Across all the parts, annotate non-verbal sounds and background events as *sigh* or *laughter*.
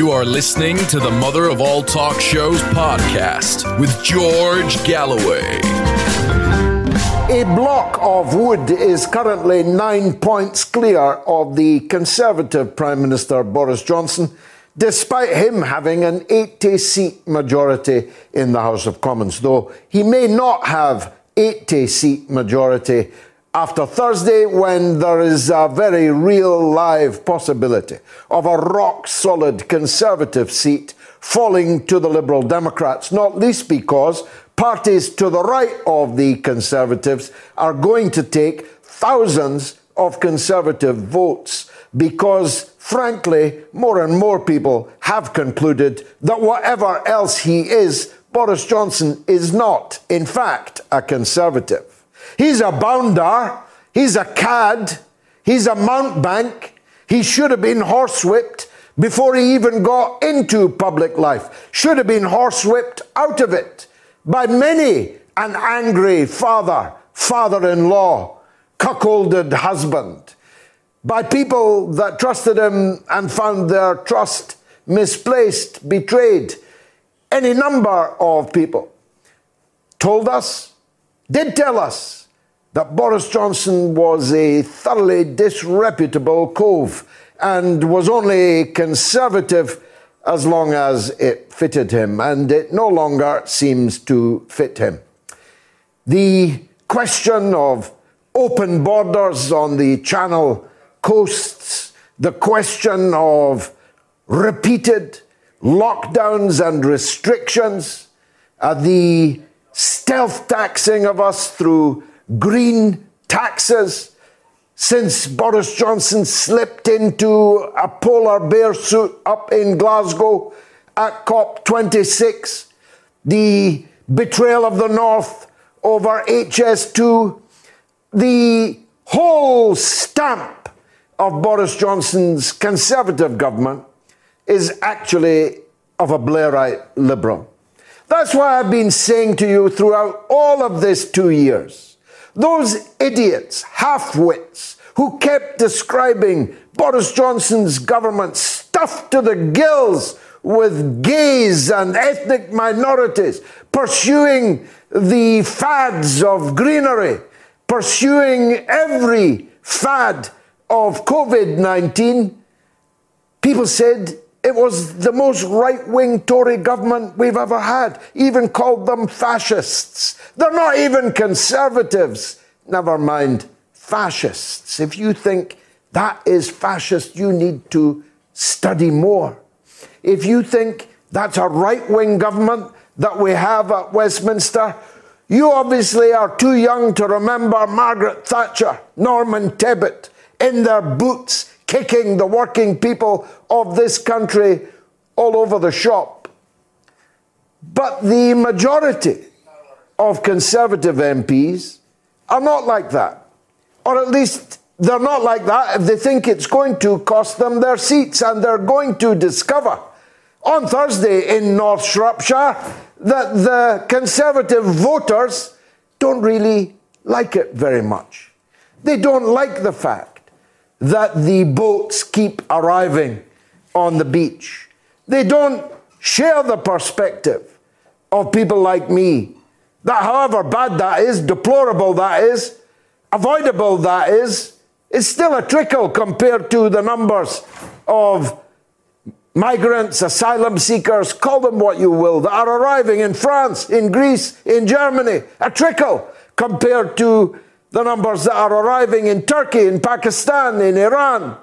You are listening to the Mother of All Talk Shows podcast with George Galloway. A block of wood is currently nine points clear of the Conservative Prime Minister Boris Johnson, despite him having an 80 seat majority in the House of Commons, though he may not have 80 seat majority after Thursday when there is a very real live possibility of a rock solid Conservative seat falling to the Liberal Democrats, not least because parties to the right of the Conservatives are going to take thousands of Conservative votes because, frankly, more and more people have concluded that whatever else he is, Boris Johnson is not, in fact, a Conservative. He's a bounder, he's a cad, he's a mountebank. He should have been horsewhipped before he even got into public life, should have been horsewhipped out of it by many an angry father, father in law, cuckolded husband, by people that trusted him and found their trust misplaced, betrayed. Any number of people told us, did tell us, that Boris Johnson was a thoroughly disreputable cove and was only conservative as long as it fitted him, and it no longer seems to fit him. The question of open borders on the Channel coasts, the question of repeated lockdowns and restrictions, uh, the stealth taxing of us through green taxes since Boris Johnson slipped into a polar bear suit up in Glasgow at COP26, the betrayal of the North over HS2, the whole stamp of Boris Johnson's Conservative government is actually of a Blairite Liberal. That's why I've been saying to you throughout all of this two years those idiots, half-wits, who kept describing Boris Johnson's government stuffed to the gills with gays and ethnic minorities, pursuing the fads of greenery, pursuing every fad of COVID 19, people said it was the most right wing Tory government we've ever had, even called them fascists. They're not even conservatives, never mind fascists. If you think that is fascist, you need to study more. If you think that's a right wing government that we have at Westminster, you obviously are too young to remember Margaret Thatcher, Norman Tebbit in their boots kicking the working people of this country all over the shop. But the majority of Conservative MPs are not like that. Or at least they're not like that if they think it's going to cost them their seats. And they're going to discover on Thursday in North Shropshire that the Conservative voters don't really like it very much. They don't like the fact that the boats keep arriving on the beach. They don't share the perspective of people like me that, however bad that is, deplorable that is, avoidable that is, is still a trickle compared to the numbers of migrants, asylum seekers, call them what you will, that are arriving in France, in Greece, in Germany. A trickle compared to the numbers that are arriving in Turkey, in Pakistan, in Iran.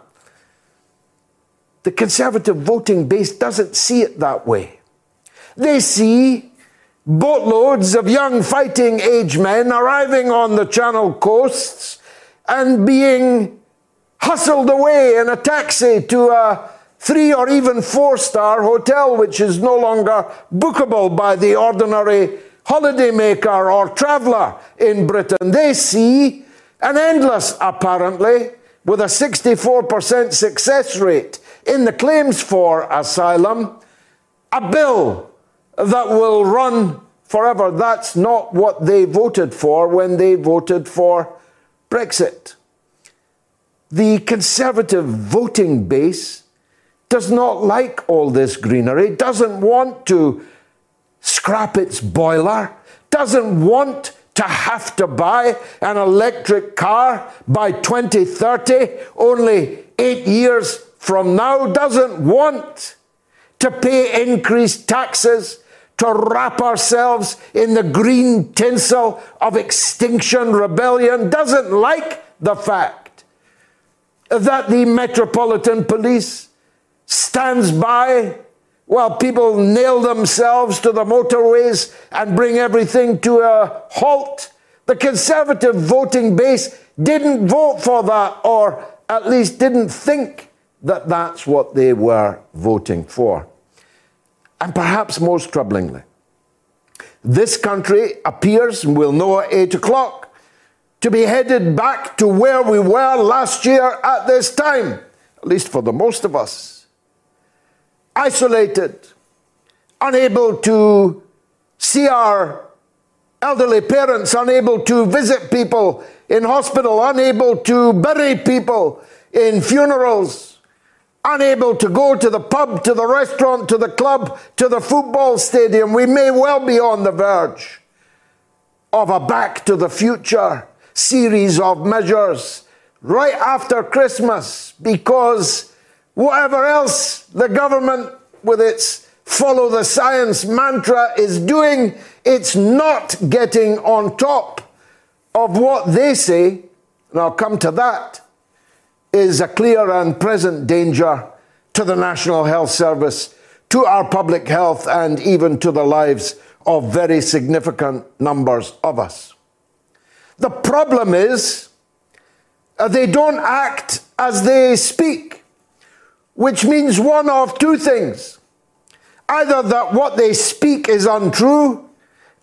The conservative voting base doesn't see it that way. They see boatloads of young fighting age men arriving on the Channel coasts and being hustled away in a taxi to a three or even four star hotel, which is no longer bookable by the ordinary holidaymaker or traveller in Britain. They see an endless, apparently, with a 64% success rate in the claims for asylum, a bill that will run forever. That's not what they voted for when they voted for Brexit. The Conservative voting base does not like all this greenery, doesn't want to scrap its boiler, doesn't want to have to buy an electric car by 2030, only eight years from now, doesn't want to pay increased taxes, to wrap ourselves in the green tinsel of extinction rebellion, doesn't like the fact that the Metropolitan Police stands by while people nail themselves to the motorways and bring everything to a halt. The Conservative voting base didn't vote for that, or at least didn't think that that's what they were voting for. And perhaps most troublingly, this country appears, and we'll know at 8 o'clock, to be headed back to where we were last year at this time, at least for the most of us isolated, unable to see our elderly parents, unable to visit people in hospital, unable to bury people in funerals, unable to go to the pub, to the restaurant, to the club, to the football stadium. We may well be on the verge of a back to the future series of measures right after Christmas because Whatever else the government, with its follow the science mantra, is doing, it's not getting on top of what they say, and I'll come to that, is a clear and present danger to the National Health Service, to our public health, and even to the lives of very significant numbers of us. The problem is, uh, they don't act as they speak which means one of two things either that what they speak is untrue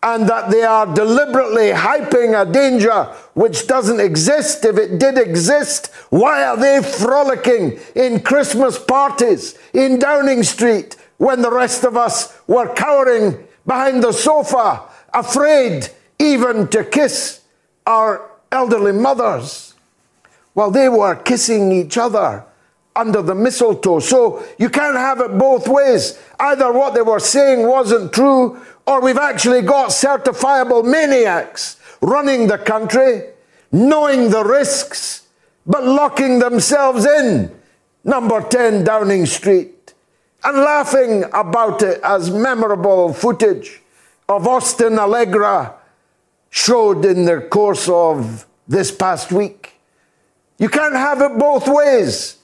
and that they are deliberately hyping a danger which doesn't exist. If it did exist, why are they frolicking in Christmas parties in Downing Street when the rest of us were cowering behind the sofa, afraid even to kiss our elderly mothers? While they were kissing each other under the mistletoe. So you can't have it both ways. Either what they were saying wasn't true, or we've actually got certifiable maniacs running the country, knowing the risks, but locking themselves in. Number 10 Downing Street, and laughing about it as memorable footage of Austin Allegra showed in the course of this past week. You can't have it both ways.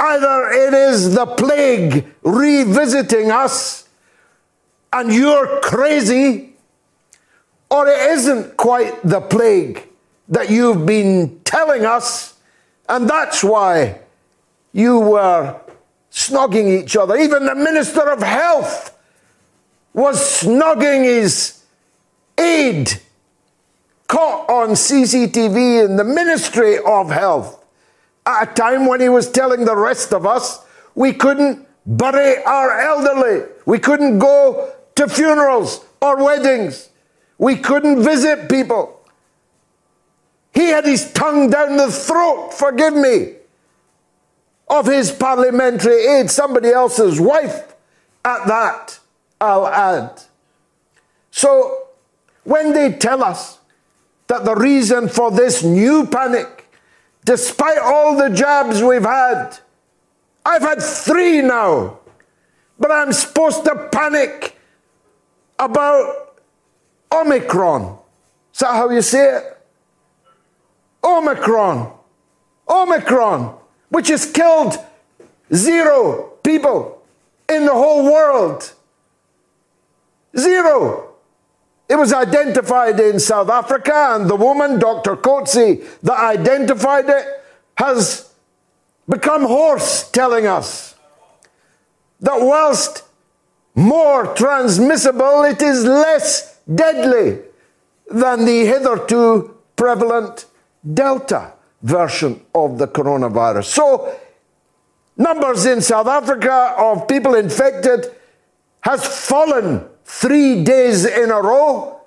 Either it is the plague revisiting us and you're crazy, or it isn't quite the plague that you've been telling us, and that's why you were snogging each other. Even the Minister of Health was snogging his aide caught on CCTV in the Ministry of Health at a time when he was telling the rest of us we couldn't bury our elderly, we couldn't go to funerals or weddings, we couldn't visit people. He had his tongue down the throat, forgive me, of his parliamentary aide, somebody else's wife at that, I'll add. So when they tell us that the reason for this new panic despite all the jabs we've had. I've had three now, but I'm supposed to panic about Omicron. Is that how you say it? Omicron. Omicron, which has killed zero people in the whole world. Zero. It was identified in South Africa, and the woman, Dr. Coetzee, that identified it, has become hoarse telling us that whilst more transmissible, it is less deadly than the hitherto prevalent Delta version of the coronavirus. So, numbers in South Africa of people infected has fallen three days in a row.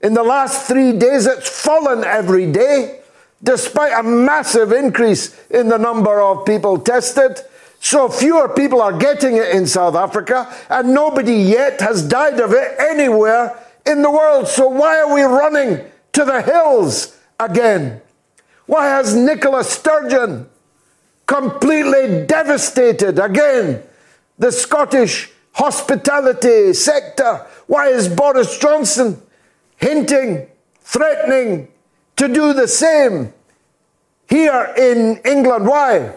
In the last three days, it's fallen every day, despite a massive increase in the number of people tested. So fewer people are getting it in South Africa, and nobody yet has died of it anywhere in the world. So why are we running to the hills again? Why has Nicola Sturgeon completely devastated again the Scottish hospitality sector? Why is Boris Johnson hinting, threatening to do the same here in England? Why?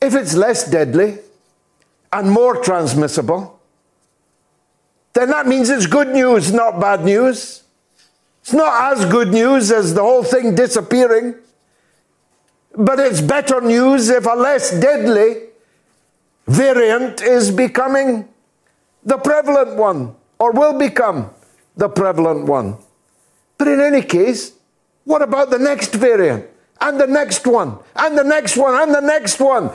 If it's less deadly and more transmissible, then that means it's good news, not bad news. It's not as good news as the whole thing disappearing, but it's better news if a less deadly variant is becoming the prevalent one or will become the prevalent one. But in any case, what about the next variant and the next one and the next one and the next one?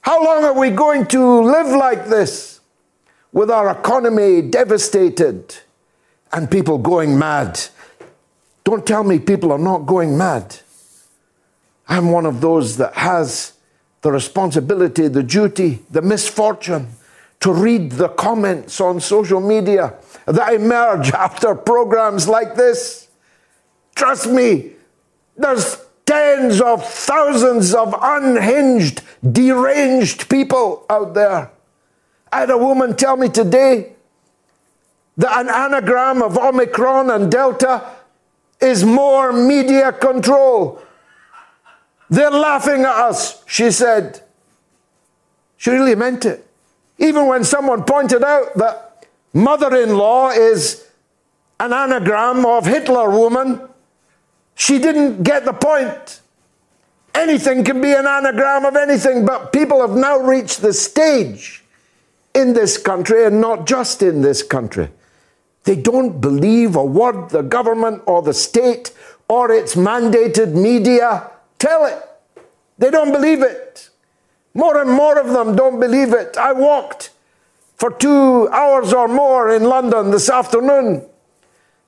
How long are we going to live like this with our economy devastated and people going mad? Don't tell me people are not going mad. I'm one of those that has the responsibility, the duty, the misfortune to read the comments on social media that emerge *laughs* after programs like this. Trust me, there's tens of thousands of unhinged, deranged people out there. I had a woman tell me today that an anagram of Omicron and Delta is more media control. They're laughing at us, she said. She really meant it. Even when someone pointed out that mother in law is an anagram of Hitler woman, she didn't get the point. Anything can be an anagram of anything, but people have now reached the stage in this country, and not just in this country. They don't believe a word the government or the state or its mandated media tell it. They don't believe it. More and more of them don't believe it. I walked for two hours or more in London this afternoon,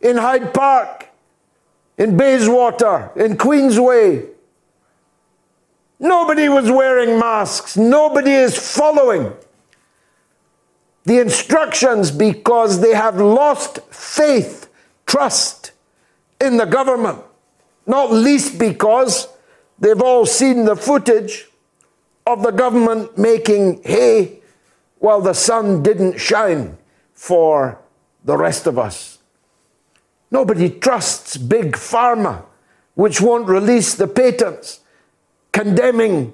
in Hyde Park, in Bayswater, in Queensway. Nobody was wearing masks. Nobody is following the instructions because they have lost faith, trust in the government. Not least because they've all seen the footage of the government making hay while the sun didn't shine for the rest of us. Nobody trusts big pharma, which won't release the patents, condemning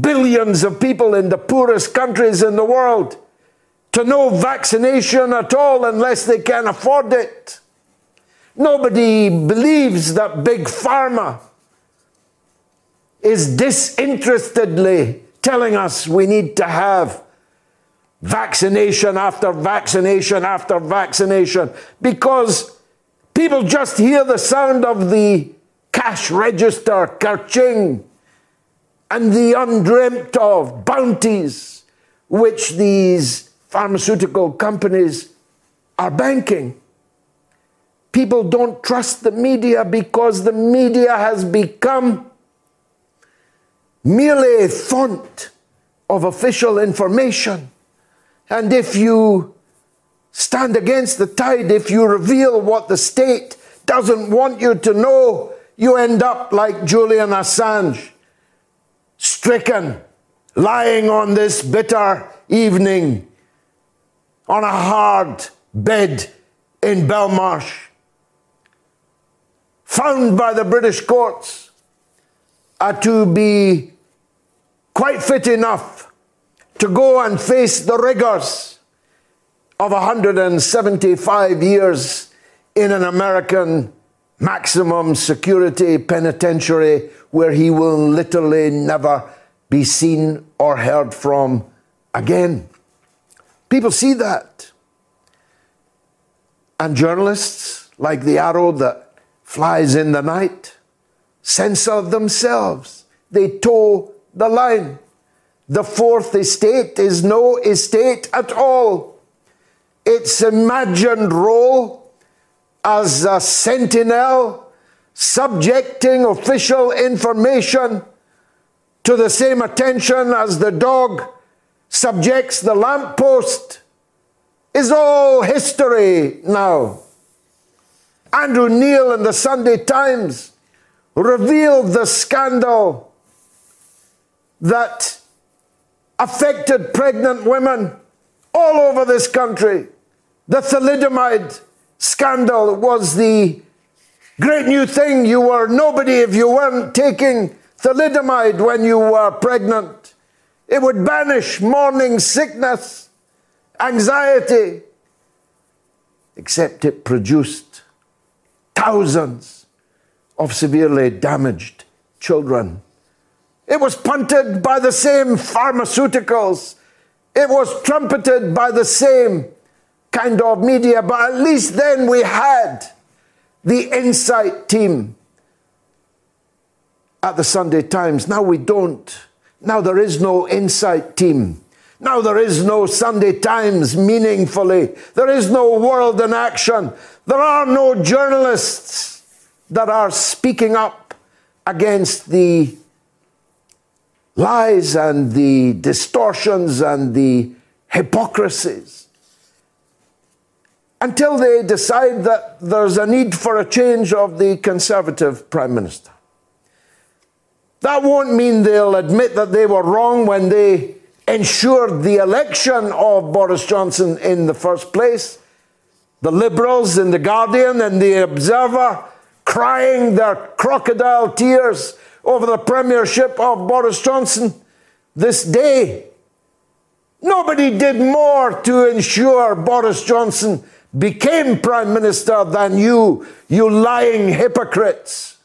billions of people in the poorest countries in the world to no vaccination at all unless they can afford it. Nobody believes that big pharma is disinterestedly telling us we need to have vaccination after vaccination after vaccination because people just hear the sound of the cash register kerching and the undreamt of bounties which these pharmaceutical companies are banking. People don't trust the media because the media has become merely a font of official information. And if you stand against the tide, if you reveal what the state doesn't want you to know, you end up like Julian Assange, stricken, lying on this bitter evening on a hard bed in Belmarsh, found by the British courts are to be quite fit enough to go and face the rigors of 175 years in an American maximum security penitentiary where he will literally never be seen or heard from again. People see that. And journalists, like the arrow that flies in the night, censor themselves. They toe the line. The fourth estate is no estate at all. Its imagined role as a sentinel subjecting official information to the same attention as the dog subjects the lamppost is all history now. Andrew Neil in the Sunday Times revealed the scandal that affected pregnant women all over this country. The thalidomide scandal was the great new thing. You were nobody if you weren't taking thalidomide when you were pregnant. It would banish morning sickness, anxiety, except it produced thousands of severely damaged children. It was punted by the same pharmaceuticals. It was trumpeted by the same kind of media, but at least then we had the insight team at the Sunday Times. Now we don't. Now there is no insight team. Now there is no Sunday Times meaningfully. There is no world in action. There are no journalists that are speaking up against the lies and the distortions and the hypocrisies until they decide that there's a need for a change of the Conservative Prime Minister. That won't mean they'll admit that they were wrong when they ensured the election of Boris Johnson in the first place. The Liberals in The Guardian and The Observer crying their crocodile tears over the premiership of Boris Johnson this day. Nobody did more to ensure Boris Johnson became Prime Minister than you, you lying hypocrites.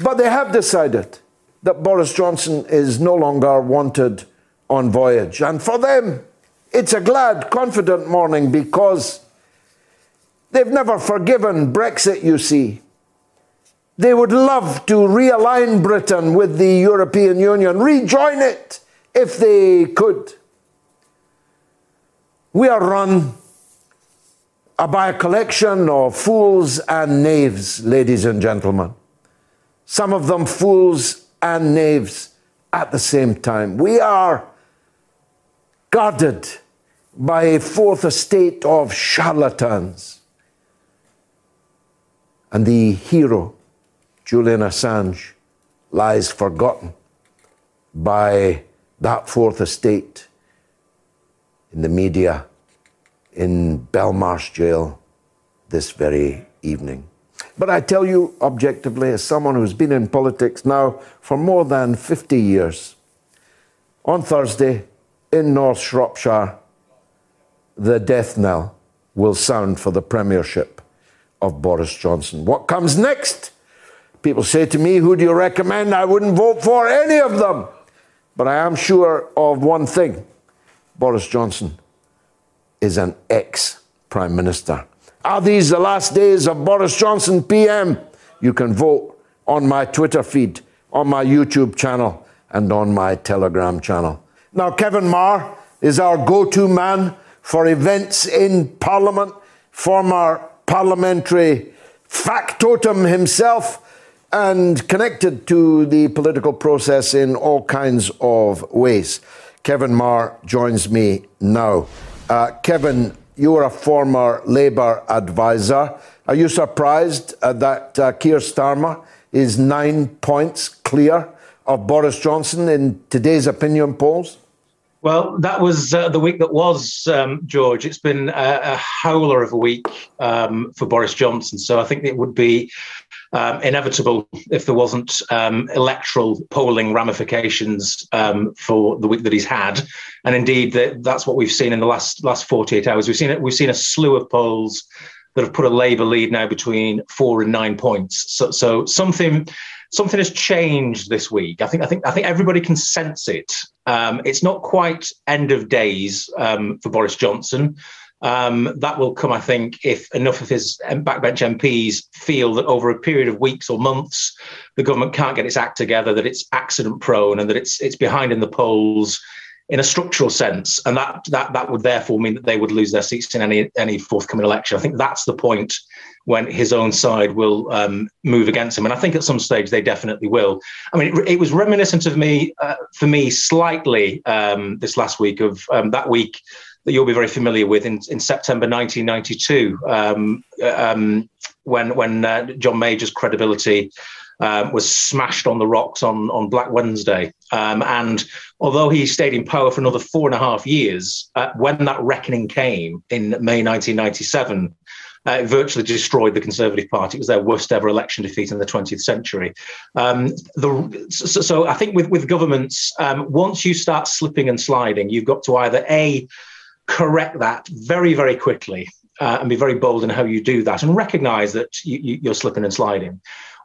But they have decided that Boris Johnson is no longer wanted on voyage. And for them, it's a glad, confident morning because they've never forgiven Brexit, you see. They would love to realign Britain with the European Union, rejoin it if they could. We are run by a collection of fools and knaves, ladies and gentlemen some of them fools and knaves at the same time. We are guarded by a fourth estate of charlatans. And the hero, Julian Assange, lies forgotten by that fourth estate in the media in Belmarsh jail this very evening. But I tell you objectively, as someone who's been in politics now for more than 50 years, on Thursday in North Shropshire, the death knell will sound for the premiership of Boris Johnson. What comes next? People say to me, Who do you recommend? I wouldn't vote for any of them. But I am sure of one thing Boris Johnson is an ex Prime Minister. Are these the last days of Boris Johnson PM? You can vote on my Twitter feed, on my YouTube channel, and on my Telegram channel. Now, Kevin Marr is our go to man for events in Parliament, former parliamentary factotum himself, and connected to the political process in all kinds of ways. Kevin Marr joins me now. Uh, Kevin, you are a former Labour advisor. Are you surprised uh, that uh, Keir Starmer is nine points clear of Boris Johnson in today's opinion polls? Well, that was uh, the week that was, um, George. It's been a, a, howler of a week um, for Boris Johnson. So I think it would be um, inevitable if there wasn't um, electoral polling ramifications um, for the week that he's had, and indeed that, that's what we've seen in the last last 48 hours. We've seen it. We've seen a slew of polls that have put a Labour lead now between four and nine points. So, so something something has changed this week. I think I think I think everybody can sense it. Um, it's not quite end of days um, for Boris Johnson. Um, that will come, I think, if enough of his backbench MPs feel that over a period of weeks or months, the government can't get its act together, that it's accident prone, and that it's it's behind in the polls in a structural sense, and that that that would therefore mean that they would lose their seats in any any forthcoming election. I think that's the point when his own side will um, move against him, and I think at some stage they definitely will. I mean, it, it was reminiscent of me uh, for me slightly um, this last week of um, that week that you'll be very familiar with in, in September 1992, um, um, when when uh, John Major's credibility um, was smashed on the rocks on, on Black Wednesday. And although he stayed in power for another four and a half years, uh, when that reckoning came in May 1997, uh, virtually destroyed the Conservative Party. It was their worst ever election defeat in the 20th century. Um, the, so, so, I think with, with governments, um, once you start slipping and sliding, you've got to either A, correct that very, very quickly uh, and be very bold in how you do that and recognize that you, you're slipping and sliding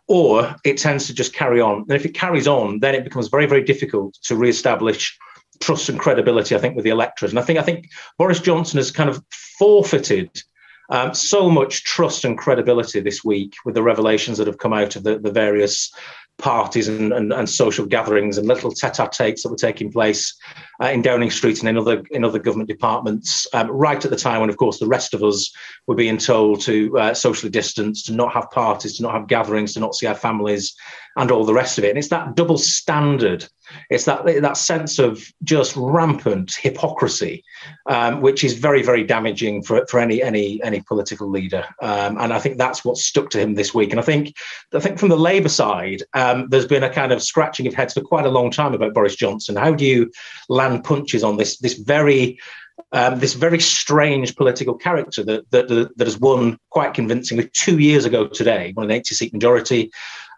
or it tends to just carry on. And if it carries on, then it becomes very, very difficult to re-establish trust and credibility. I think with the electorate, and I think I think Boris Johnson has kind of forfeited um, so much trust and credibility this week with the revelations that have come out of the, the various parties and, and, and, social gatherings and little tete-a-tetes that were taking place uh, in Downing Street and in other in other government departments, um, right at the time when, of course, the rest of us were being told to uh, socially distance, to not have parties, to not have gatherings, to not see our families, and all the rest of it. And it's that double standard it's that that sense of just rampant hypocrisy, um, which is very very damaging for, for any any any political leader. Um, and I think that's what stuck to him this week. And I think I think from the Labour side, um, there's been a kind of scratching of heads for quite a long time about Boris Johnson. How do you land punches on this this very um, this very strange political character that, that, that has won quite convincingly two years ago today, won an 80 seat majority.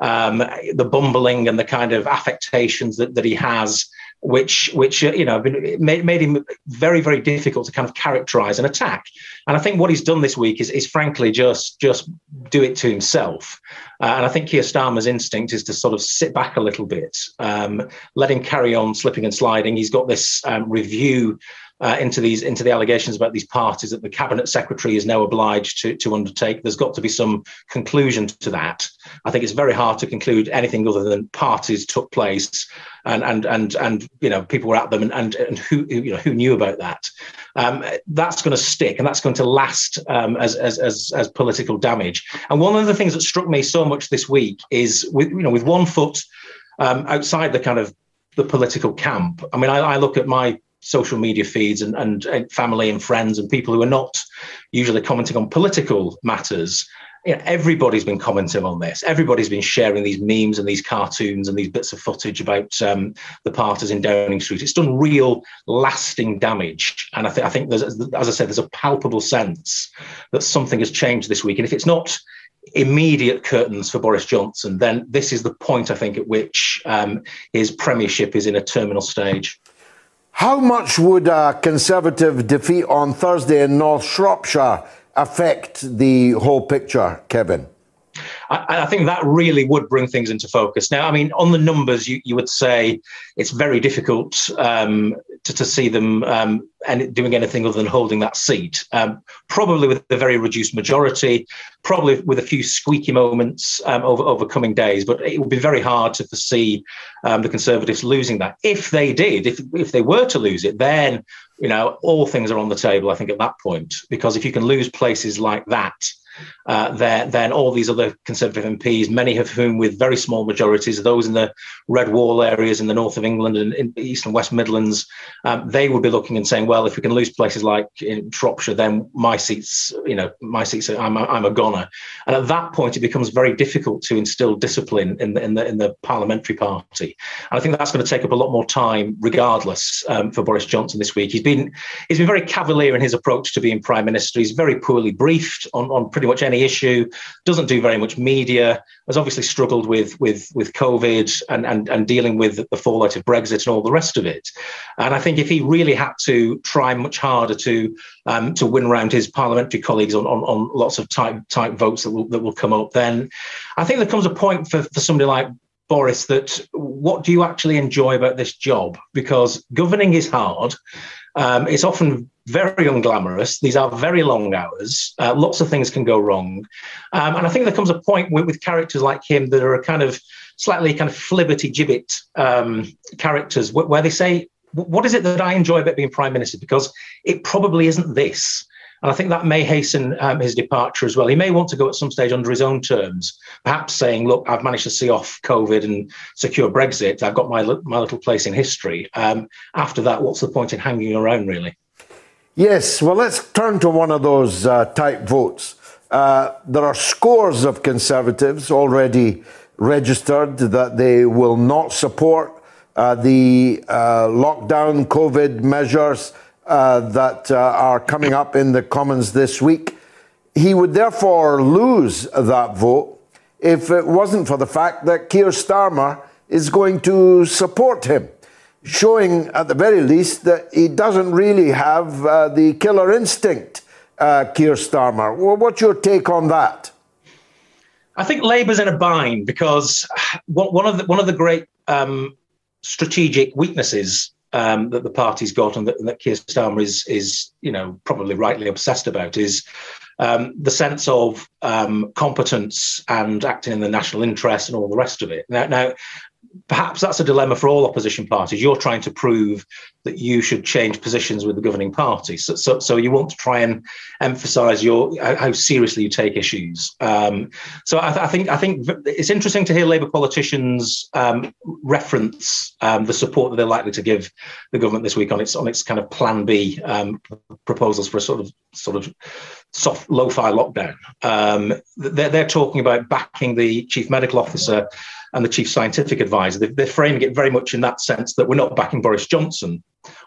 Um, the bumbling and the kind of affectations that, that he has, which which uh, you know made, made him very very difficult to kind of characterize and attack. And I think what he's done this week is is frankly just just do it to himself. Uh, and I think Keir Starmer's instinct is to sort of sit back a little bit, um, let him carry on slipping and sliding. He's got this um, review uh, into these into the allegations about these parties that the cabinet secretary is now obliged to to undertake. There's got to be some conclusion to that. I think it's very hard to conclude anything other than parties took place and and and and you know people were at them and and, and who you know who knew about that. Um, that's going to stick and that's going to last um, as, as as as political damage. And one of the things that struck me so much this week is with you know with one foot um, outside the kind of the political camp. I mean, I, I look at my social media feeds and, and, family and friends and people who are not usually commenting on political matters. You know, everybody's been commenting on this. Everybody's been sharing these memes and these cartoons and these bits of footage about um, the parties in Downing Street. It's done real, lasting damage, and I, th- I think there's, as I said, there's a palpable sense that something has changed this week. And if it's not immediate curtains for Boris Johnson, then this is the point I think at which um, his premiership is in a terminal stage. How much would a Conservative defeat on Thursday in North Shropshire affect the whole picture, Kevin? I, I, think that really would bring things into focus. Now, I mean, on the numbers, you, you would say it's very difficult um, to, to see them um, and doing anything other than holding that seat. Um, probably with a very reduced majority, probably with a few squeaky moments um, over, over coming days. But it would be very hard to foresee um, the Conservatives losing that. If they did, if if they were to lose it, then you know all things are on the table. I think at that point, because if you can lose places like that uh, then all these other Conservative MPs, many of whom with very small majorities, those in the red wall areas in the north of England and in the east and west Midlands, um, they would be looking and saying, well, if we can lose places like in Shropshire, then my seats, you know, my seats, I'm a, I'm a goner. And at that point, it becomes very difficult to instill discipline in the in the in the parliamentary party. And I think that's going to take up a lot more time, regardless, um, for Boris Johnson this week. He's been he's been very cavalier in his approach to being prime minister. He's very poorly briefed on on pretty pretty much any issue, doesn't do very much media, has obviously struggled with with with COVID and and, and dealing with the fallout of Brexit and all the rest of it. And I think if he really had to try much harder to um, to win around his parliamentary colleagues on, on, on lots of type type votes that will that will come up, then I think there comes a point for, for somebody like Boris, that what do you actually enjoy about this job? Because governing is hard. Um, it's often very unglamorous. These are very long hours. Uh, lots of things can go wrong. Um, and I think there comes a point with, with, characters like him that are a kind of slightly kind of flibbity gibbet um, characters where, where they say, what is it that I enjoy about being prime minister? Because it probably isn't this. And I think that may hasten um, his departure as well. He may want to go at some stage under his own terms, perhaps saying, look, I've managed to see off COVID and secure Brexit. I've got my, my little place in history. Um, after that, what's the point in hanging around, really? Yes, well, let's turn to one of those uh, type votes. Uh, there are scores of Conservatives already registered that they will not support uh, the uh, lockdown COVID measures uh, that uh, are coming up in the Commons this week. He would therefore lose that vote if it wasn't for the fact that Keir Starmer is going to support him, showing at the very least that he doesn't really have uh, the killer instinct, uh, Keir Starmer. Well, what's your take on that? I think Labour's in a bind because one of the one of the great um, strategic weaknesses um, that the party's got and that, that Keir Starmer is, is, you know, probably rightly obsessed about is um, the sense of um, competence and acting in the national interest and all the rest of it. Now, now, perhaps that's a dilemma for all opposition parties. You're trying to prove that you should change positions with the governing party. So, so, so you want to try and emphasise your how seriously you take issues. Um, so I, I, think I think it's interesting to hear Labour politicians um, reference um, the support that they're likely to give the government this week on its on its kind of Plan B um, proposals for a sort of sort of soft lo-fi lockdown. Um, they're, they're talking about backing the chief medical officer and the chief scientific advisor. They're, framing it very much in that sense that we're not backing Boris Johnson,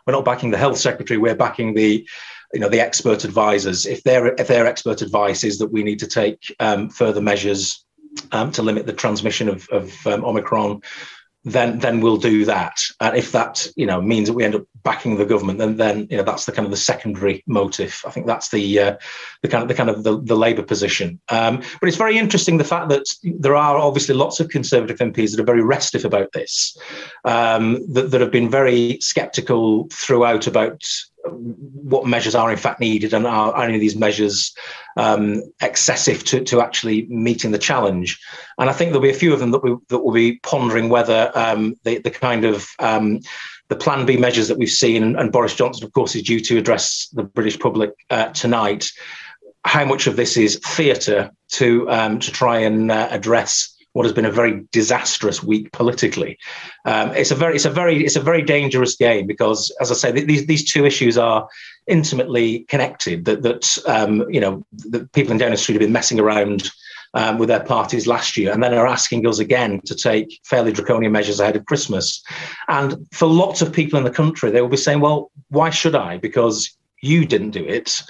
we're not backing the health secretary, we're backing the you know the expert advisors. If their if their expert advice is that we need to take um, further measures um, to limit the transmission of, of um, Omicron then then we'll do that. And if that you know means that we end up backing the government, then then you know that's the kind of the secondary motive. I think that's the uh, the kind of the kind of the, the Labour position. Um, but it's very interesting the fact that there are obviously lots of Conservative MPs that are very restive about this, um, that, that have been very sceptical throughout about what measures are in fact needed and are, any of these measures um, excessive to, to actually meeting the challenge. And i think there'll be a few of them that, we, that will be pondering whether um, the, the kind of um, the plan b measures that we've seen and, and, boris johnson of course is due to address the british public uh, tonight how much of this is theatre to um, to try and uh, address what has been a very disastrous week politically. Um, it's a very, it's a very, it's a very dangerous game because, as I say, these these two issues are intimately connected. That that um, you know, the people in Downing Street have been messing around. Um, with their parties last year, and then are asking us again to take fairly draconian measures ahead of Christmas. And for lots of people in the country, they will be saying, "Well, why should I? Because you didn't do it."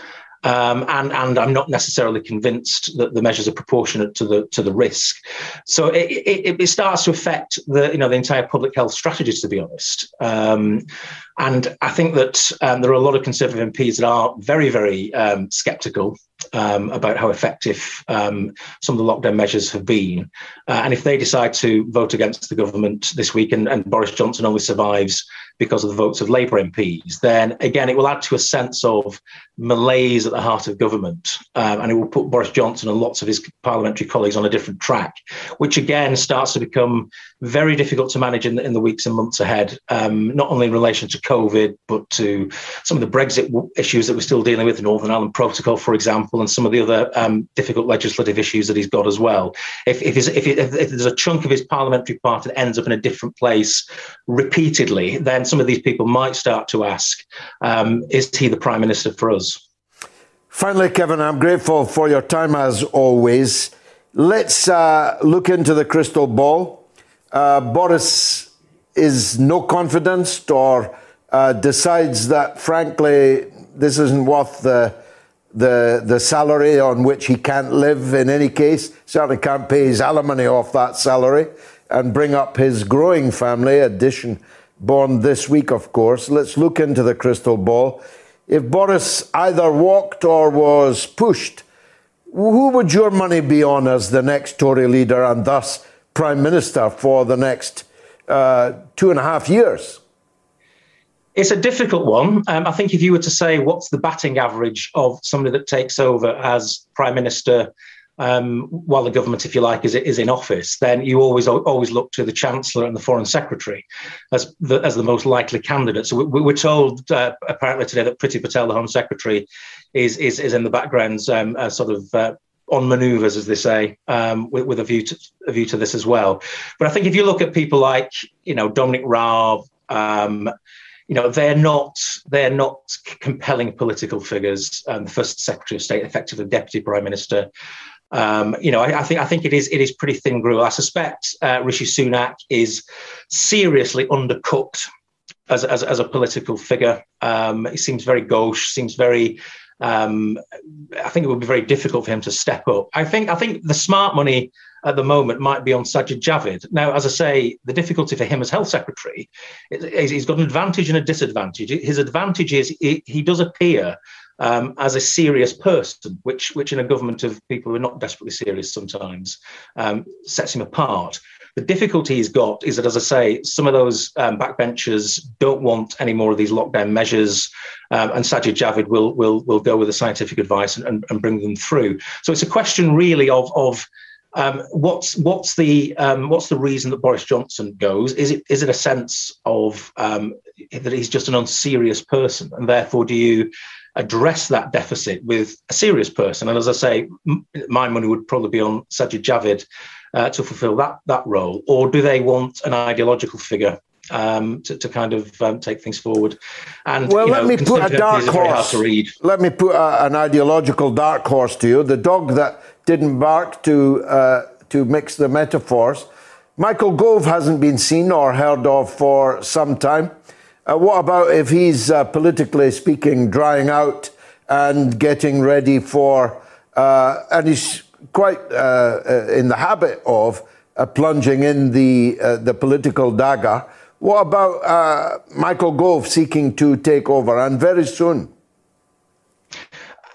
Um, and and I'm not necessarily convinced that the measures are proportionate to the to the risk. So it, it, it starts to affect the you know the entire public health strategies. To be honest, um, and I think that um, there are a lot of Conservative MPs that are very very um, sceptical um, about how effective um, some of the lockdown measures have been. Uh, and if they decide to vote against the government this week and, and Boris Johnson only survives because of the votes of Labour MPs, then again, it will add to a sense of malaise at the heart of government. Um, and it will put Boris Johnson and lots of his parliamentary colleagues on a different track, which again starts to become very difficult to manage in the, in the weeks and months ahead, um, not only in relation to COVID, but to some of the Brexit issues that we're still dealing with, the Northern Ireland Protocol, for example, and some of the other um, difficult legislative issues that he's got as well. If, if, if, if, there's a chunk of his parliamentary party that ends up in a different place repeatedly, then some of these people might start to ask, um, is he the prime minister for us? Finally, Kevin, I'm grateful for your time as always. Let's uh, look into the crystal ball. Uh, Boris is no confidence or uh, decides that, frankly, this isn't worth the, the, the salary on which he can't live in any case, certainly can't pay his alimony off that salary, and bring up his growing family, addition born this week, of course. Let's look into the crystal ball. If Boris either walked or was pushed, who would your money be on as the next Tory leader and thus Prime Minister for the next uh, two and a half years? It's a difficult one. Um, I think if you were to say what's the batting average of somebody that takes over as prime minister um, while the government, if you like, is is in office, then you always always look to the chancellor and the foreign secretary as the, as the most likely candidates. So we, are told uh, apparently today that Priti Patel, the home secretary, is is is in the background, um, uh, sort of. Uh, on manoeuvres, as they say, um, with, with, a view to a view to this as well. But I think if you look at people like you know Dominic Raab, um, you know they're not they're not compelling political figures. Um, the first Secretary of State, effectively Deputy Prime Minister. Um, you know, I, I, think I think it is it is pretty thin gruel. I suspect uh, Rishi Sunak is seriously undercooked as as, as a political figure. Um, he seems very gauche, seems very. Um, I think it would be very difficult for him to step up. I think I think the smart money at the moment might be on Sajid Javid. Now, as I say, the difficulty for him as health secretary is he's got an advantage and a disadvantage. His advantage is he, does appear um, as a serious person, which, which in a government of people who are not desperately serious sometimes um, sets him apart. The difficulty he's got is that, as I say, some of those um, backbenchers don't want any more of these lockdown measures, um, and Sajid Javid will will will go with the scientific advice and, and, and bring them through. So it's a question really of of um, what's what's the um, what's the reason that Boris Johnson goes? Is it is it a sense of um, that he's just an unserious person, and therefore do you address that deficit with a serious person? And as I say, m- my money would probably be on Sajid Javid uh, to fulfil that that role, or do they want an ideological figure um, to, to, kind of um, take things forward. And well, let know, me put a dark horse. Let me put a, an ideological dark horse to you. The dog that didn't bark to, uh, to mix the metaphors. Michael Gove hasn't been seen or heard of for some time. Uh, what about if he's uh, politically speaking drying out and getting ready for, uh, and he's quite uh, uh, in the habit of plunging in the, the political dagger. What about Michael Gove seeking to take over and very soon?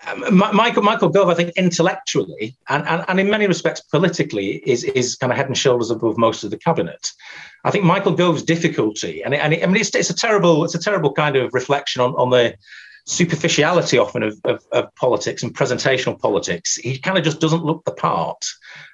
Um, Michael Michael Gove, I think intellectually and, and, and in many respects politically, is is kind of head and shoulders above most of the cabinet. I think Michael Gove's difficulty, and, it, and it, I mean, it's, it's a terrible it's a terrible kind of reflection on, on the superficiality often of, of, of politics and presentational politics. He kind of just doesn't look the part.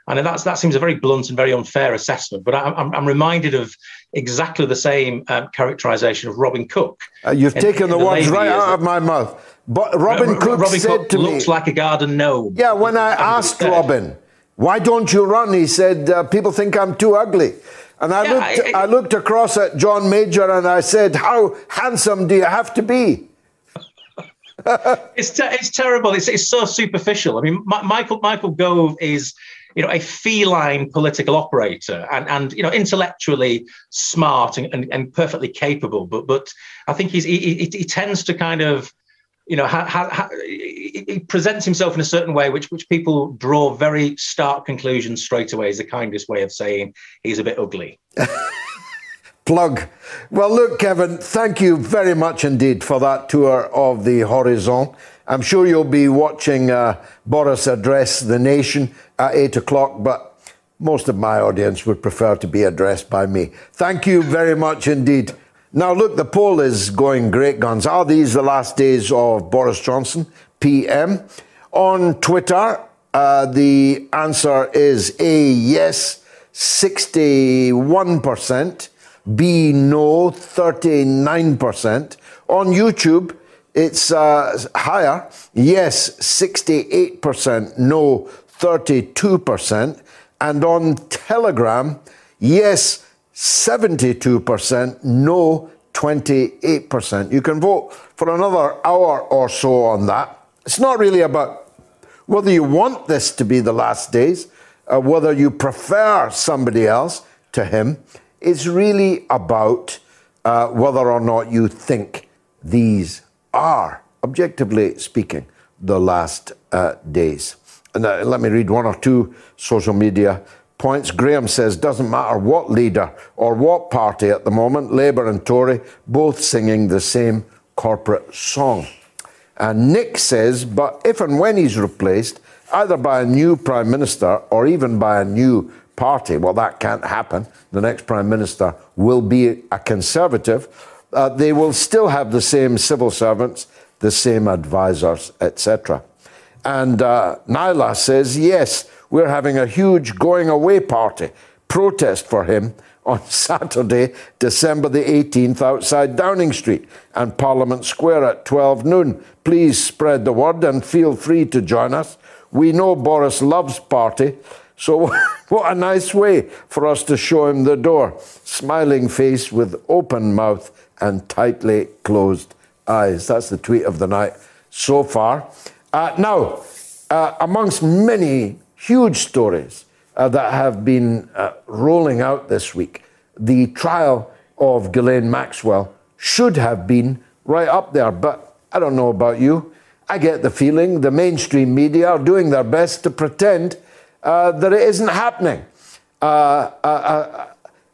And that's, that seems a very blunt and very unfair assessment. But I'm, I'm reminded of exactly the same um, characterization of Robin Cook. Uh, you've in, taken in the, the words right out of my mouth. But Robin R- Cook Robin said Cook to looks me, like a garden gnome. Yeah, when I asked Robin, why don't you run? He said, uh, people think I'm too ugly. And I, yeah, looked, I, I, I looked across at John Major and I said, how handsome do you have to be? *laughs* it's te- it's terrible. It's it's so superficial. I mean, Michael Michael Gove is you know a feline political operator and and you know intellectually smart and, and, and perfectly capable. But but I think he's he, he, he tends to kind of you know, ha, ha, ha, he presents himself in a certain way, which which people draw very stark conclusions straight away. Is the kindest way of saying he's a bit ugly. *laughs* Plug. Well, look, Kevin, thank you very much indeed for that tour of the horizon. I'm sure you'll be watching uh, Boris address the nation at eight o'clock, but most of my audience would prefer to be addressed by me. Thank you very much indeed. Now, look, the poll is going great guns. Are these the last days of Boris Johnson, PM? On Twitter, uh, the answer is A, yes, 61%, B, no, 39%. On YouTube, it's uh, higher, yes, 68%, no, 32%. And on Telegram, yes, 72%, no 28%. You can vote for another hour or so on that. It's not really about whether you want this to be the last days, or whether you prefer somebody else to him. It's really about uh, whether or not you think these are, objectively speaking, the last uh, days. Uh, let me read one or two social media points. Graham says, doesn't matter what leader or what party at the moment, Labour and Tory, both singing the same corporate song. And Nick says, but if and when he's replaced, either by a new Prime Minister or even by a new party, well, that can't happen. The next Prime Minister will be a Conservative. Uh, they will still have the same civil servants, the same advisors, etc. And uh, Nyla says, yes, we're having a huge going away party, protest for him on *laughs* Saturday, December the 18th, outside Downing Street and Parliament Square at 12 noon. Please spread the word and feel free to join us. We know Boris loves party, so *laughs* what a nice way for us to show him the door. Smiling face with open mouth and tightly closed eyes. That's the tweet of the night so far. Uh, now, uh, amongst many huge stories uh, that have been uh, rolling out this week, the trial of Ghislaine Maxwell should have been right up there. But I don't know about you. I get the feeling the mainstream media are doing their best to pretend uh, that it isn't happening. Uh, a,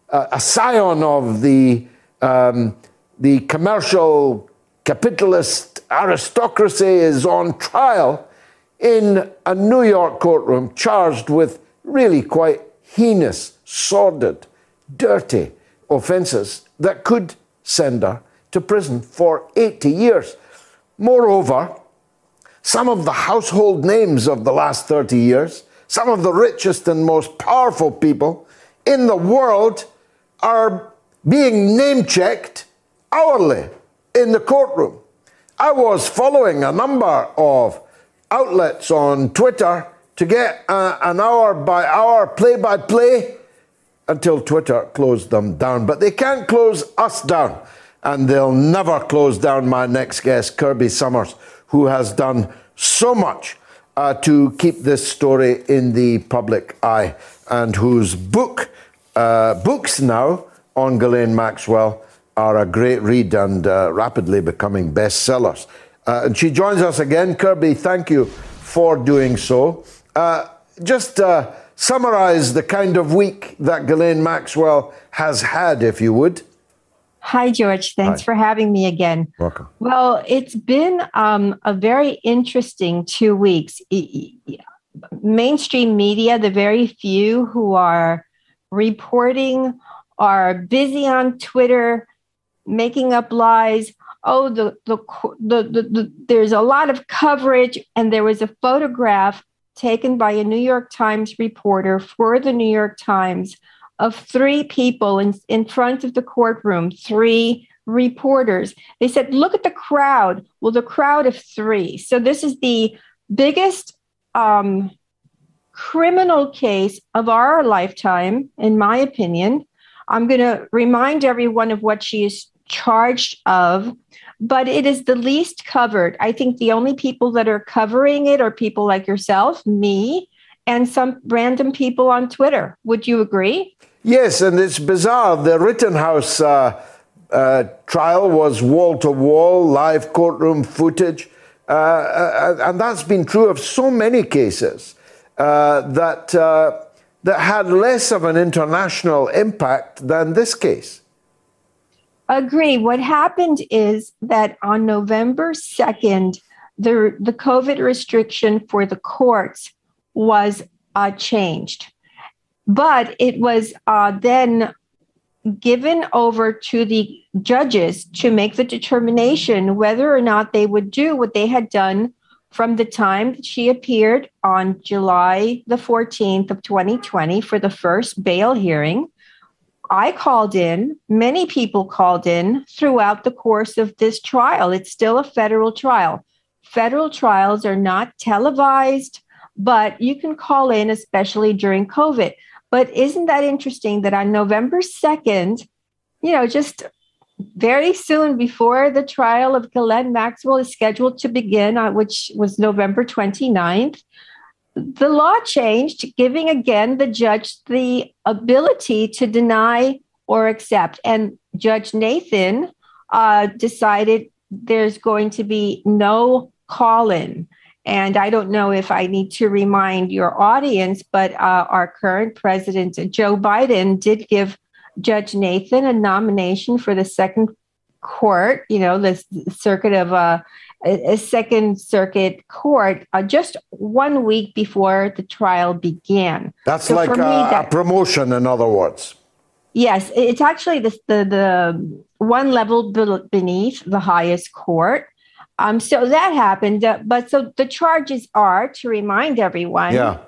a, a, scion of the, um, the commercial capitalist aristocracy is on trial in a New York courtroom charged with really quite heinous, sordid, dirty offences that could send her to prison for 80 years. Moreover, some of the household names of the last 30 years, some of the richest and most powerful people in the world are being name checked hourly in the courtroom. I was following a number of outlets on Twitter to get uh, an hour by hour play by play until Twitter closed them down. But they can't close us down. And they'll never close down my next guest, Kirby Sommers, who has done so much uh, to keep this story in the public eye and whose book, uh, books now on Ghislaine Maxwell are a great read and uh, rapidly becoming bestsellers. Uh, and she joins us again. Kirby, thank you for doing so. Uh, just uh, summarize the kind of week that Ghislaine Maxwell has had, if you would. Hi, George. Thanks Hi. for having me again. Welcome. Well, it's been um, a very interesting two weeks. Mainstream media, the very few who are reporting, are busy on Twitter, making up lies, oh, the, the, the, the, the there's a lot of coverage, and there was a photograph taken by a New York Times reporter for the New York Times of three people in, in front of the courtroom, three reporters. They said, look at the crowd. Well, the crowd of three. So this is the biggest um, criminal case of our lifetime, in my opinion. I'm going to remind everyone of what she is charged of, but it is the least covered. I think the only people that are covering it are people like yourself, me, and some random people on Twitter. Would you agree? Yes, and it's bizarre. The Rittenhouse uh, uh, trial was wall to wall, live courtroom footage. Uh, uh and that's been true of so many cases uh, that, uh, that had less of an international impact than this case. Agree. What happened is that on November 2nd, the, the COVID restriction for the courts was uh, changed. But it was uh, then given over to the judges to make the determination whether or not they would do what they had done from the time that she appeared on July the 14th of 2020 for the first bail hearing I called in, many people called in throughout the course of this trial. It's still a federal trial. Federal trials are not televised, but you can call in, especially during COVID. But isn't that interesting that on November 2nd, you know, just very soon before the trial of Ghislaine Maxwell is scheduled to begin, uh, which was November 29th, the law changed, giving again the judge the ability to deny or accept. And Judge Nathan uh, decided there's going to be no call in. And I don't know if I need to remind your audience, but uh, our current president, Joe Biden, did give Judge Nathan a nomination for the second court, you know, the circuit of uh, a second circuit court uh, just one week before the trial began. That's so like a, that, a, promotion, in other words. Yes, it's actually the, the, the one level beneath the highest court. Um, so that happened. Uh, but so the charges are to remind everyone. Yeah.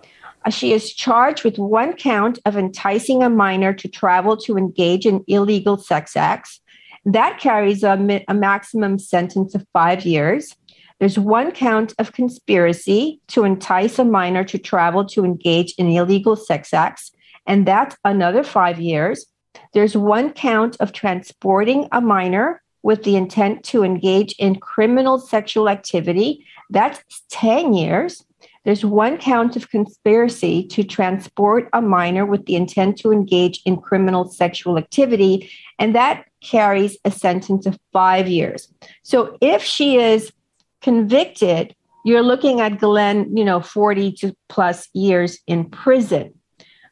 Uh, she is charged with one count of enticing a minor to travel to engage in illegal sex acts. That carries a, a maximum sentence of five years. There's one count of conspiracy to entice a minor to travel to engage in illegal sex acts, and that's another five years. There's one count of transporting a minor with the intent to engage in criminal sexual activity. That's 10 years. There's one count of conspiracy to transport a minor with the intent to engage in criminal sexual activity, and that carries a sentence of five years. So if she is convicted, you're looking at Ghislaine, you know, 40 to plus years in prison.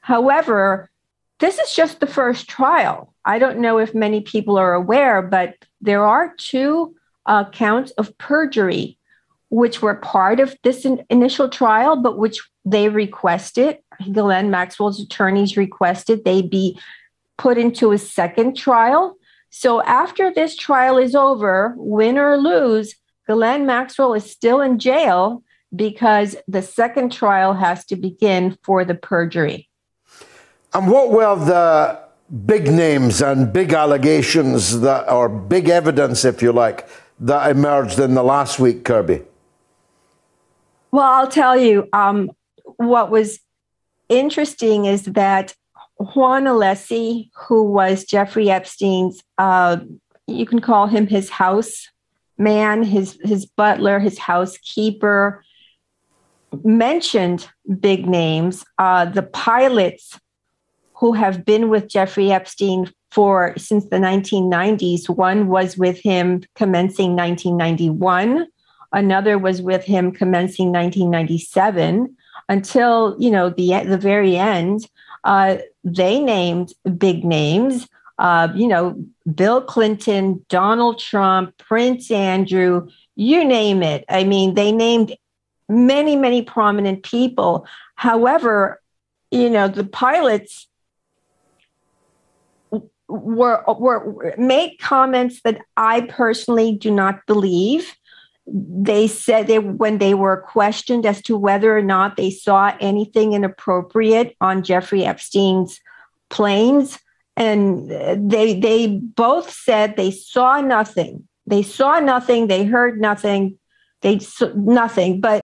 However, this is just the first trial. I don't know if many people are aware, but there are two uh, counts of perjury which were part of this in- initial trial, but which they requested, Ghislaine Maxwell's attorneys requested they be put into a second trial. So after this trial is over, win or lose, Glenn Maxwell is still in jail because the second trial has to begin for the perjury. And what were the big names and big allegations that, or big evidence, if you like, that emerged in the last week, Kirby? Well, I'll tell you, um, what was interesting is that Juan Alessi, who was Jeffrey Epstein's, uh, you can call him his house man, his his butler, his housekeeper, mentioned big names. Uh, the pilots who have been with Jeffrey Epstein for since the 1990s. One was with him commencing 1991. Another was with him commencing 1997 until you know the the very end. Uh, they named big names. Uh, you know, Bill Clinton, Donald Trump, Prince Andrew, you name it. I mean, they named many, many prominent people. However, you know, the pilots were were made comments that I personally do not believe they said they when they were questioned as to whether or not they saw anything inappropriate on Jeffrey Epstein's planes and they they both said they saw nothing. They saw nothing. They heard nothing. They saw nothing but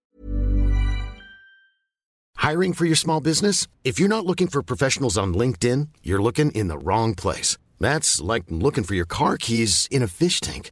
hiring for your small business? If you're not looking for professionals on linkedin you're looking in the wrong place. That's like looking for your car keys in a fish tank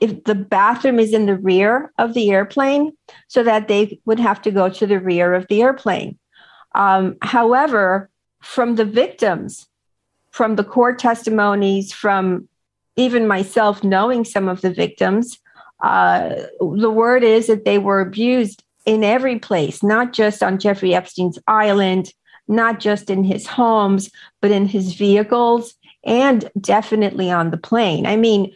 if the bathroom is in the rear of the airplane, so that they would have to go to the rear of the airplane. Um, however, from the victims, from the court testimonies, from even myself knowing some of the victims, uh, the word is that they were abused in every place, not just on Jeffrey Epstein's island, not just in his homes, but in his vehicles and definitely on the plane. I mean,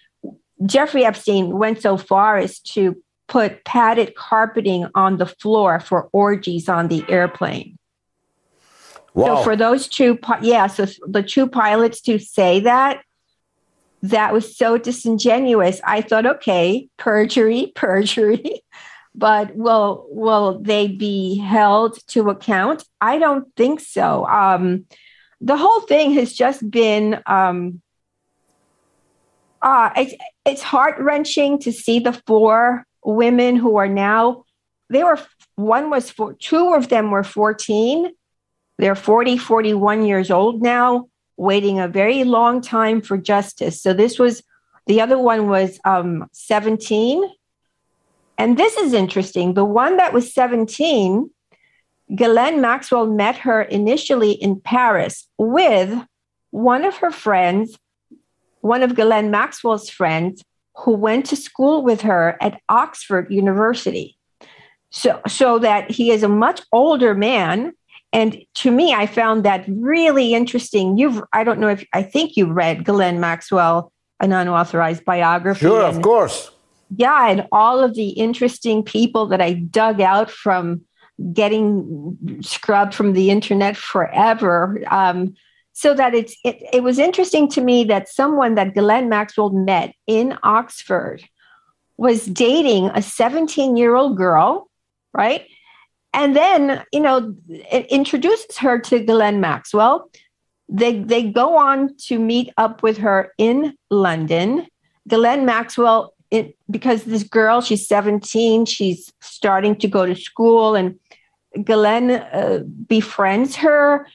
Jeffrey Epstein went so far as to put padded carpeting on the floor for orgies on the airplane. Wow. So for those two, yeah, so the two pilots to say that, that was so disingenuous. I thought, okay, perjury, *laughs* perjury, but will will they be held to account? I don't think so. Um, the whole thing has just been um, uh, it's it's heart wrenching to see the four women who are now they were one was for two of them were 14 they're 40 41 years old now waiting a very long time for justice. So this was the other one was um, 17 and this is interesting. The one that was 17 Ghislaine Maxwell met her initially in Paris with one of her friends, one of Ghislaine Maxwell's friends, who went to school with her at Oxford University. So, so that he is a much older man. And to me, I found that really interesting. You've, I don't know if, I think you read Ghislaine Maxwell, an unauthorized biography. Sure, and, of course. Yeah, and all of the interesting people that I dug out from getting scrubbed from the internet forever. Um, so that it's it, it was interesting to me that someone that Ghislaine Maxwell met in Oxford was dating a 17 year old girl, right? And then, you know, it introduces her to Ghislaine Maxwell. They they go on to meet up with her in London. Ghislaine Maxwell, it, because this girl, she's 17, she's starting to go to school, and Ghislaine uh, befriends her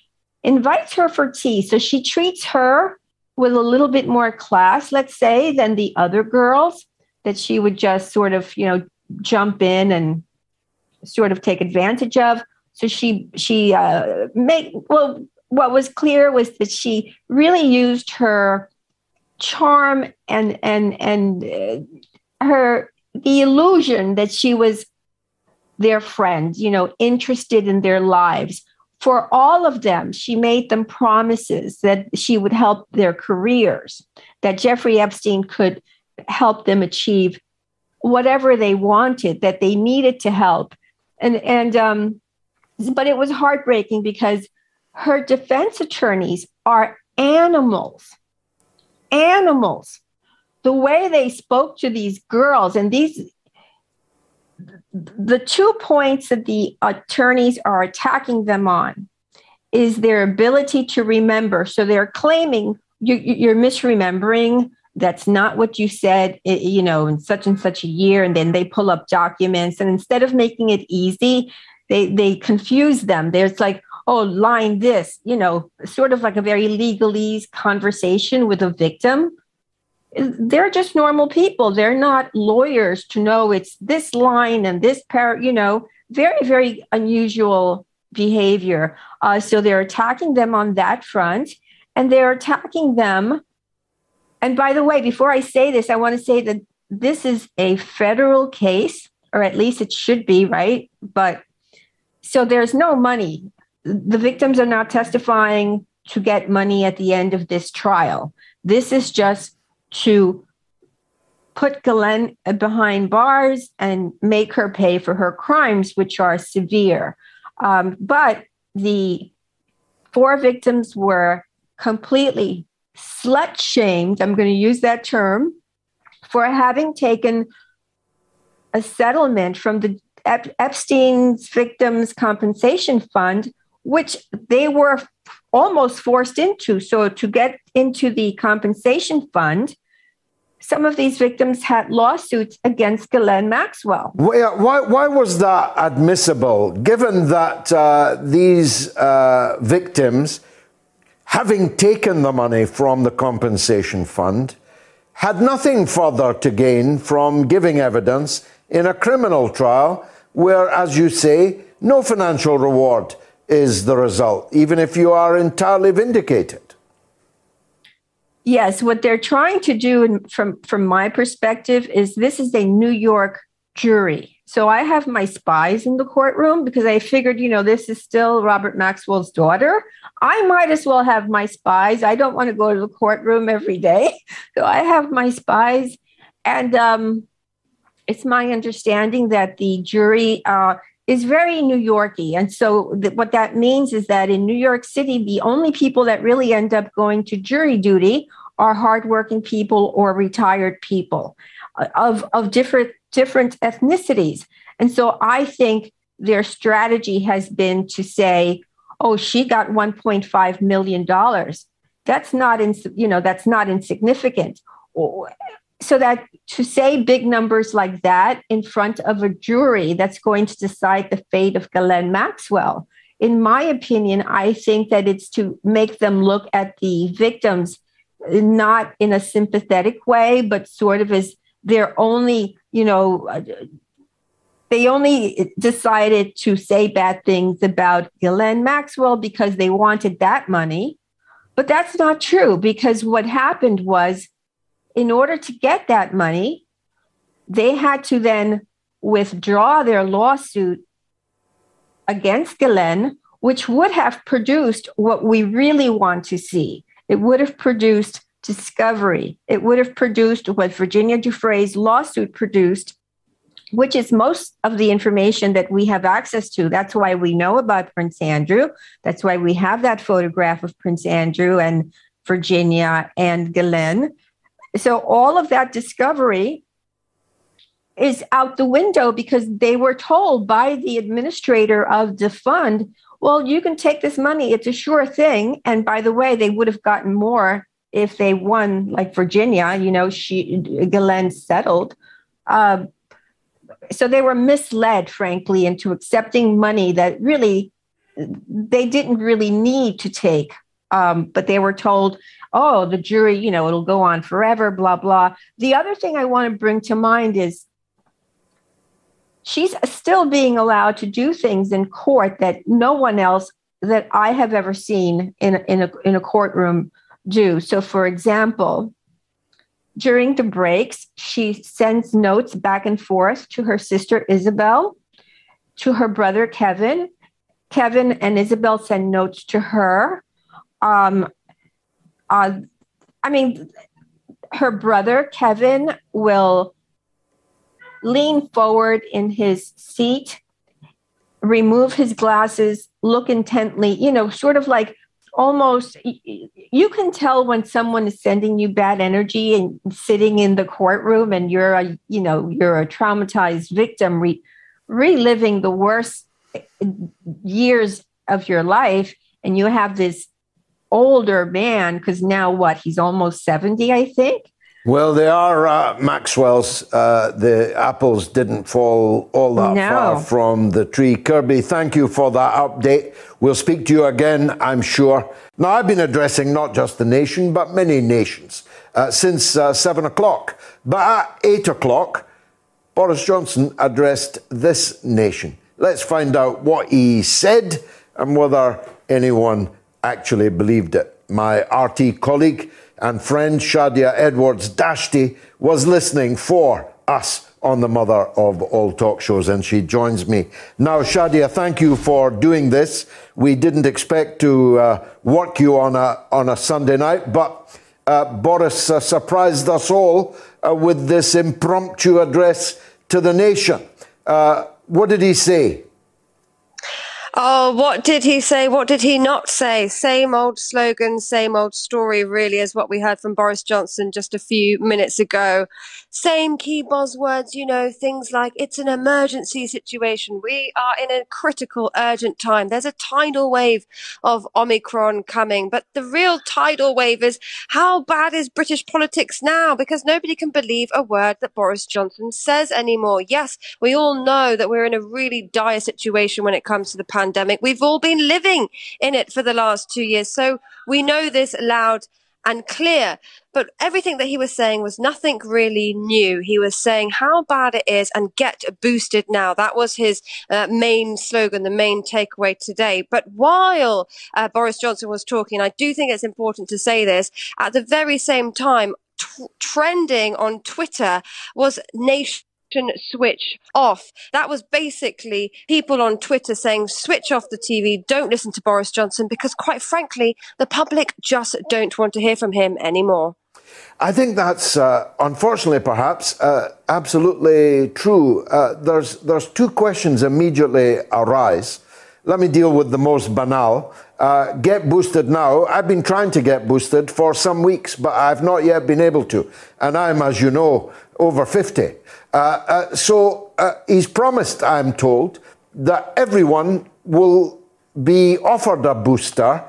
invites her for tea. So she treats her with a little bit more class, let's say, than the other girls that she would just sort of, you know, jump in and sort of take advantage of. So she she uh, made well. What was clear was that she really used her charm and and and uh, her the illusion that she was their friend, you know, interested in their lives for all of them, she made them promises that she would help their careers, that Jeffrey Epstein could help them achieve whatever they wanted, that they needed to help. And, and, um, but it was heartbreaking because her defense attorneys are animals, animals. The way they spoke to these girls and these the two points that the attorneys are attacking them on is their ability to remember. So they're claiming you, are misremembering. That's not what you said, you know, in such and such a year. And then they pull up documents. And instead of making it easy, they, they confuse them. There's like, oh, line this, you know, sort of like a very legalese conversation with a victim they're just normal people. They're not lawyers to know it's this line and this pair, you know, very, very unusual behavior. Uh, so they're attacking them on that front and they're attacking them. And by the way, before I say this, I want to say that this is a federal case, or at least it should be, right? But so there's no money. The victims are not testifying to get money at the end of this trial. This is just to put Ghislaine behind bars and make her pay for her crimes, which are severe. Um, but the four victims were completely slut shamed. I'm going to use that term for having taken a settlement from the Ep- Epstein's Victims Compensation Fund, which they were almost forced into. So, to get into the compensation fund, some of these victims had lawsuits against Ghislaine Maxwell. Why, why, was that admissible, given that uh, these uh, victims, having taken the money from the compensation fund, had nothing further to gain from giving evidence in a criminal trial where, as you say, no financial reward is the result, even if you are entirely vindicated? Yes, what they're trying to do, from from my perspective, is this is a New York jury. So I have my spies in the courtroom because I figured, you know, this is still Robert Maxwell's daughter. I might as well have my spies. I don't want to go to the courtroom every day, *laughs* so I have my spies, and um, it's my understanding that the jury uh, is very New Yorky. And so th- what that means is that in New York City, the only people that really end up going to jury duty are hardworking people or retired people uh, of, of different different ethnicities. And so I think their strategy has been to say, oh, she got $1.5 million. That's not, in, you know, that's not insignificant. So that to say big numbers like that in front of a jury that's going to decide the fate of Ghislaine Maxwell, in my opinion, I think that it's to make them look at the victims uh, not in a sympathetic way, but sort of as their only, you know, uh, they only uh, decided to say bad things about Ghislaine Maxwell because they wanted that money. But that's not true because what happened was, in order to get that money, they had to then withdraw their lawsuit against Ghislaine, which would have produced what we really want to see. It would have produced discovery. It would have produced what Virginia Giuffre's lawsuit produced, which is most of the information that we have access to. That's why we know about Prince Andrew. That's why we have that photograph of Prince Andrew and Virginia and Ghislaine. So all of that discovery is out the window because they were told by the administrator of the fund, well, you can take this money. It's a sure thing. And by the way, they would have gotten more if they won, like Virginia, you know, she Ghislaine settled. Uh, so they were misled, frankly, into accepting money that really they didn't really need to take. Um, but they were told, oh, the jury, you know, it'll go on forever, blah, blah. The other thing I want to bring to mind is she's still being allowed to do things in court that no one else that I have ever seen in, in, a, in a courtroom do. So, for example, during the breaks, she sends notes back and forth to her sister Isabel, to her brother Kevin. Kevin and Isabel send notes to her. Um, uh, I mean, her brother Kevin will lean forward in his seat, remove his glasses, look intently, you know, sort of like almost you can tell when someone is sending you bad energy and sitting in the courtroom and you're a you know you're a traumatized victim re- reliving the worst years of your life and you have this older man because now what he's almost 70 i think well, they are uh, Maxwell's. Uh, the apples didn't fall all that no. far from the tree. Kirby, thank you for that update. We'll speak to you again, I'm sure. Now, I've been addressing not just the nation, but many nations uh, since uh, seven o'clock. But at eight o'clock, Boris Johnson addressed this nation. Let's find out what he said and whether anyone actually believed it. My RT colleague, and friend Shadia Edwards Dashti was listening for us on the mother of all talk shows, and she joins me now. Shadia, thank you for doing this. We didn't expect to uh, work you on a on a Sunday night, but uh, Boris uh, surprised us all uh, with this impromptu address to the nation. Uh, what did he say? Oh, what did he say? What did he not say? Same old slogan, same old story, really, is what we heard from Boris Johnson just a few minutes ago. Same key buzzwords, you know, things like it's an emergency situation. We are in a critical, urgent time. There's a tidal wave of Omicron coming. But the real tidal wave is how bad is British politics now? Because nobody can believe a word that Boris Johnson says anymore. Yes, we all know that we're in a really dire situation when it comes to the pandemic. We've all been living in it for the last two years. So we know this loud and clear. But everything that he was saying was nothing really new. He was saying how bad it is and get boosted now. That was his uh, main slogan, the main takeaway today. But while uh, Boris Johnson was talking, I do think it's important to say this at the very same time, t- trending on Twitter was nation switch off. That was basically people on Twitter saying, switch off the TV, don't listen to Boris Johnson, because quite frankly, the public just don't want to hear from him anymore. I think that's uh, unfortunately, perhaps, uh, absolutely true. Uh, there's there's two questions immediately arise. Let me deal with the most banal. Uh, get boosted now. I've been trying to get boosted for some weeks, but I've not yet been able to. And I'm, as you know, over 50. Uh, uh, so he's promised, I'm told, that everyone will be offered a booster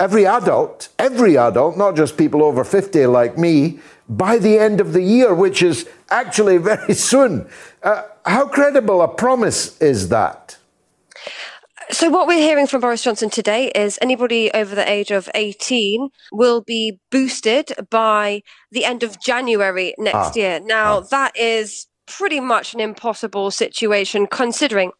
every adult, every adult, not just people over 50 like me, by the end of the year, which is actually *laughs* very soon. Uh, how credible a promise is that? So, what we're hearing from Boris Johnson today is anybody over the age of 18 will be boosted by the end of January next ah, year. Now, ah. that is pretty much an impossible situation considering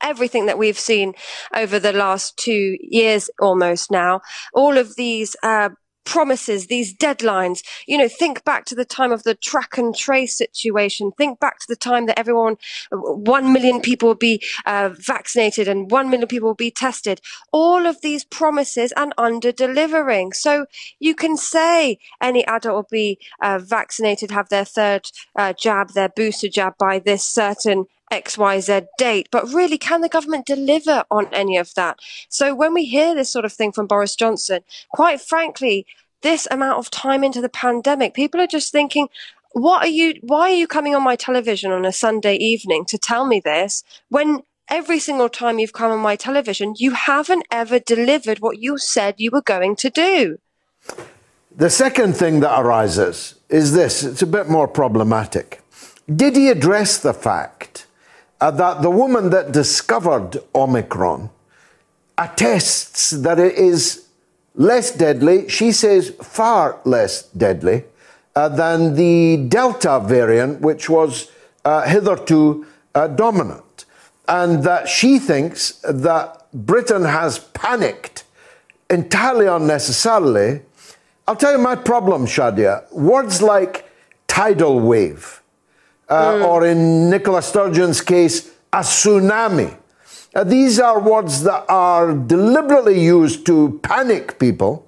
everything that we've seen over the last two years almost now. All of these uh, promises, these deadlines. You know, think back to the time of the track and trace situation. Think back to the time that everyone, one million people will be uh, vaccinated and one million people will be tested. All of these promises and under delivering. So you can say any adult will be uh, vaccinated, have their third uh, jab, their booster jab by this certain XYZ date. But really, can the government deliver on any of that? So when we hear this sort of thing from Boris Johnson, quite frankly, this amount of time into the pandemic, people are just thinking, what are you why are you coming on my television on a Sunday evening to tell me this when every single time you've come on my television, you haven't ever delivered what you said you were going to do. The second thing that arises is this it's a bit more problematic. Did he address the fact uh, that the woman that discovered Omicron attests that it is less deadly, she says far less deadly, uh, than the Delta variant, which was uh, hitherto uh, dominant. And that she thinks that Britain has panicked entirely unnecessarily. I'll tell you my problem, Shadia. Words like tidal wave uh, mm. or in Nicola Sturgeon's case, a tsunami. Uh, these are words that are deliberately used to panic people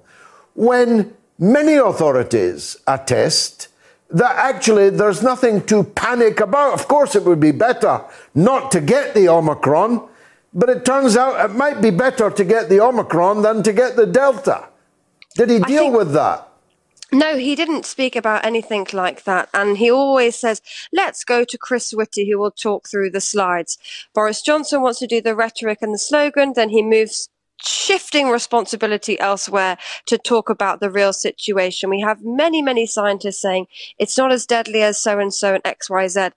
when many authorities attest that actually there's nothing to panic about. Of course, it would be better not to get the Omicron, but it turns out it might be better to get the Omicron than to get the Delta. Did he deal think, with that? No, he didn't speak about anything like that. And he always says, let's go to Chris Whitty, who will talk through the slides. Boris Johnson wants to do the rhetoric and the slogan, then he moves shifting responsibility elsewhere to talk about the real situation. We have many, many scientists saying it's not as deadly as so and so and XYZ.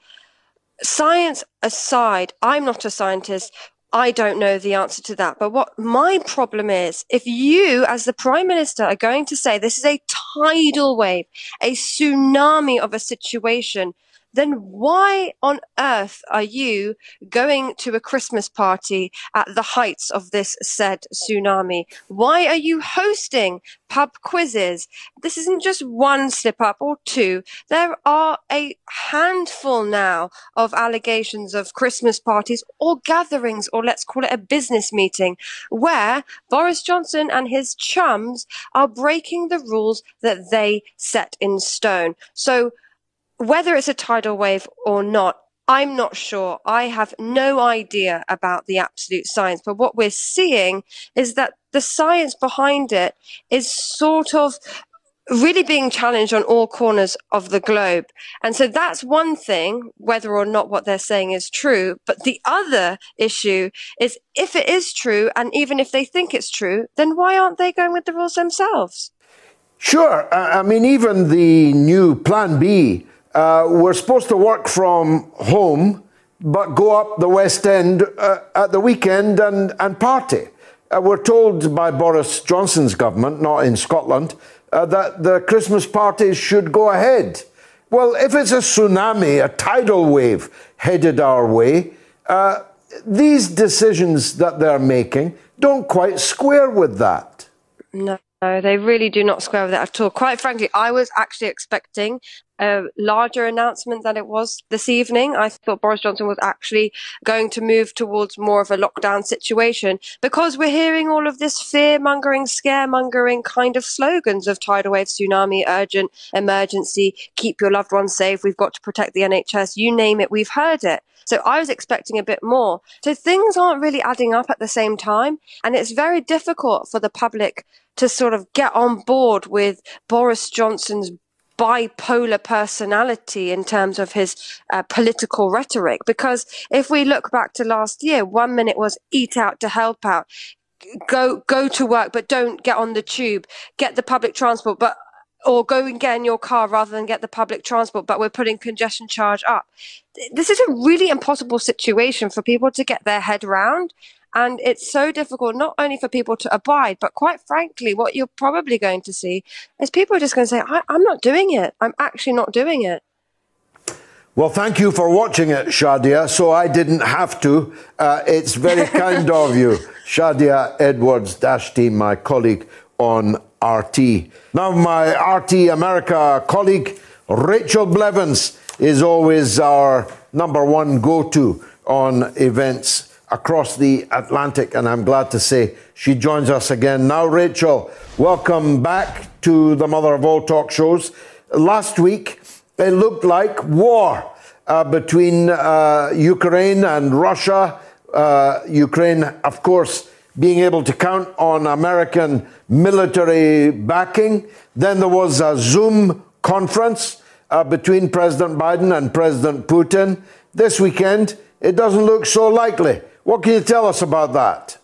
Science aside, I'm not a scientist. I don't know the answer to that. But what my problem is, if you, as the prime minister, are going to say this is a tidal wave, a tsunami of a situation, then why on earth are you going to a Christmas party at the heights of this said tsunami? Why are you hosting pub quizzes? This isn't just one slip up or two. There are a handful now of allegations of Christmas parties or gatherings, or let's call it a business meeting, where Boris Johnson and his chums are breaking the rules that they set in stone. So whether it's a tidal wave or not, I'm not sure. I have no idea about the absolute science. But what we're seeing is that the science behind it is sort of really being challenged on all corners of the globe. And so that's one thing, whether or not what they're saying is true. But the other issue is if it is true, and even if they think it's true, then why aren't they going with the rules themselves? Sure. I mean, even the new Plan B uh, we're supposed to work from home, but go up the West End uh, at the weekend and, and party. Uh, we're told by Boris Johnson's government, not in Scotland, uh, that the Christmas parties should go ahead. Well, if it's a tsunami, a tidal wave headed our way, uh, these decisions that they're making don't quite square with that. No. No, they really do not square with that at all. Quite frankly, I was actually expecting a larger announcement than it was this evening. I thought Boris Johnson was actually going to move towards more of a lockdown situation because we're hearing all of this fear mongering, scaremongering kind of slogans of tidal wave, tsunami, urgent, emergency, keep your loved ones safe, we've got to protect the NHS, you name it, we've heard it. So I was expecting a bit more. So things aren't really adding up at the same time. And it's very difficult for the public to sort of get on board with Boris Johnson's bipolar personality in terms of his uh, political rhetoric. Because if we look back to last year, one minute was eat out to help out, go go to work, but don't get on the tube, get the public transport, but or go and get in your car rather than get the public transport, but we're putting congestion charge up. This is a really impossible situation for people to get their head around. And it's so difficult, not only for people to abide, but quite frankly, what you're probably going to see is people are just going to say, I- am not doing it. I'm actually not doing it. Well, thank you for watching it, Shadia, so I didn't have to. Uh, it's very *laughs* kind of you, Shadia Edwards Dashti, my colleague on RT. Now, my RT America colleague, Rachel Blevins, is always our number one go to on events across the Atlantic, and I'm glad to say she joins us again. Now, Rachel, welcome back to the mother of all talk shows. Last week, it looked like war uh, between uh, Ukraine and Russia. Uh, Ukraine, of course, being able to count on American military backing. Then there was a Zoom conference uh, between President Biden and President Putin. This weekend, it doesn't look so likely. What can you tell us about that?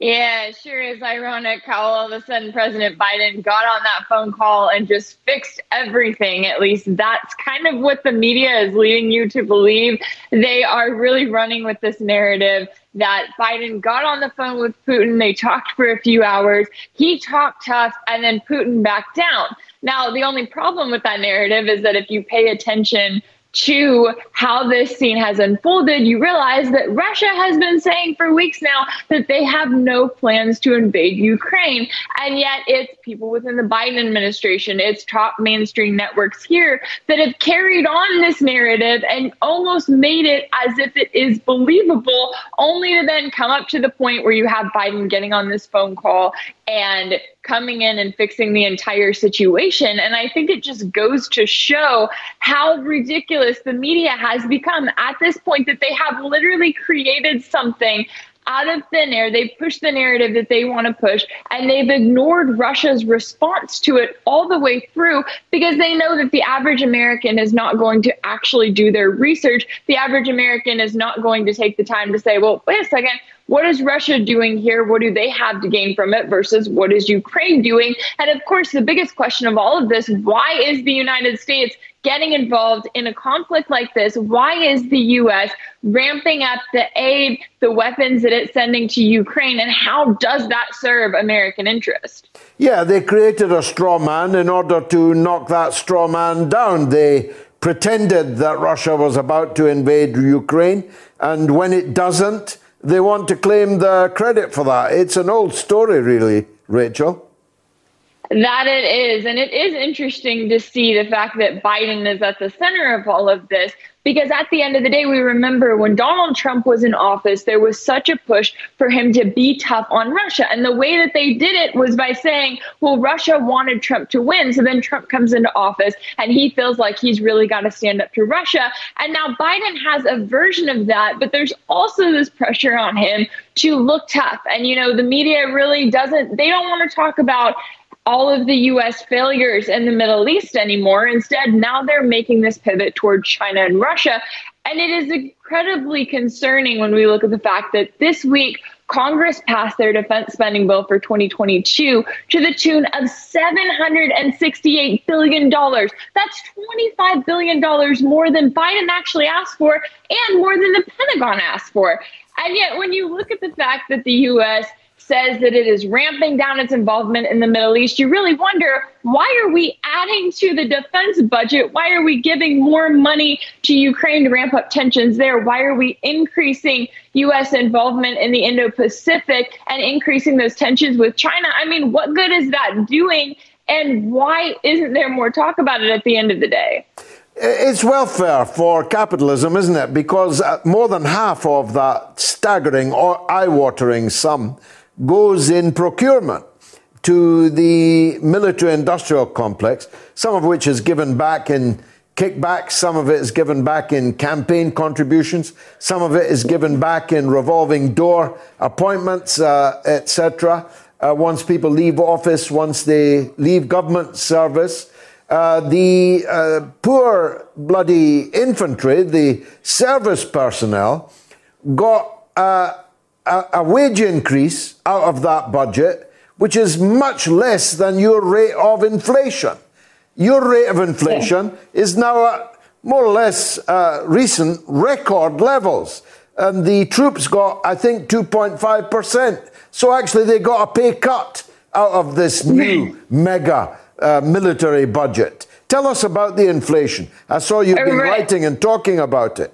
Yeah, it sure is ironic how all of a sudden President Biden got on that phone call and just fixed everything. At least that's kind of what the media is leading you to believe. They are really running with this narrative that Biden got on the phone with Putin. They talked for a few hours. He talked tough, and then Putin backed down. Now, the only problem with that narrative is that if you pay attention to how this scene has unfolded, you realize that Russia has been saying for weeks now that they have no plans to invade Ukraine. And yet it's people within the Biden administration, it's top mainstream networks here that have carried on this narrative and almost made it as if it is believable, only to then come up to the point where you have Biden getting on this phone call and coming in and fixing the entire situation. And I think it just goes to show how ridiculous the media has become at this point that they have literally created something out of thin air. They push the narrative that they want to push, and they've ignored Russia's response to it all the way through because they know that the average American is not going to actually do their research. The average American is not going to take the time to say, well, wait a second, what is Russia doing here? What do they have to gain from it versus what is Ukraine doing? And of course, the biggest question of all of this why is the United States getting involved in a conflict like this? Why is the U.S. ramping up the aid, the weapons that it's sending to Ukraine? And how does that serve American interest? Yeah, they created a straw man in order to knock that straw man down. They pretended that Russia was about to invade Ukraine, and when it doesn't, they want to claim the credit for that. It's an old story, really, Rachel. That it is. And it is interesting to see the fact that Biden is at the center of all of this because at the end of the day, we remember when Donald Trump was in office, there was such a push for him to be tough on Russia. And the way that they did it was by saying, well, Russia wanted Trump to win. So then Trump comes into office and he feels like he's really got to stand up to Russia. And now Biden has a version of that, but there's also this pressure on him to look tough. And, you know, the media really doesn't, they don't want to talk about all of the US failures in the Middle East anymore. Instead, now they're making this pivot toward China and Russia. And it is incredibly concerning when we look at the fact that this week, Congress passed their defense spending bill for 2022 to the tune of $768 billion. That's $25 billion more than Biden actually asked for and more than the Pentagon asked for. And yet, when you look at the fact that the U.S says that it is ramping down its involvement in the Middle East, you really wonder why are we adding to the defense budget? Why are we giving more money to Ukraine to ramp up tensions there? Why are we increasing U.S. involvement in the Indo Pacific and increasing those tensions with China? I mean, what good is that doing? And why isn't there more talk about it at the end of the day? It's welfare for capitalism, isn't it? Because uh, more than half of that staggering or eye watering sum goes in procurement to the military industrial complex, some of which is given back in kickbacks, some of it is given back in campaign contributions, some of it is given back in revolving door appointments, uh, etc. Uh, once people leave office, once they leave government service. Uh, the uh, poor bloody infantry, the service personnel, got uh, a, a wage increase out of that budget, which is much less than your rate of inflation. Your rate of inflation yeah. is now at more or less uh, recent record levels. And the troops got, I think, 2.5%. So actually, they got a pay cut out of this new mega uh, military budget. Tell us about the inflation. I saw you've been right. writing and talking about it.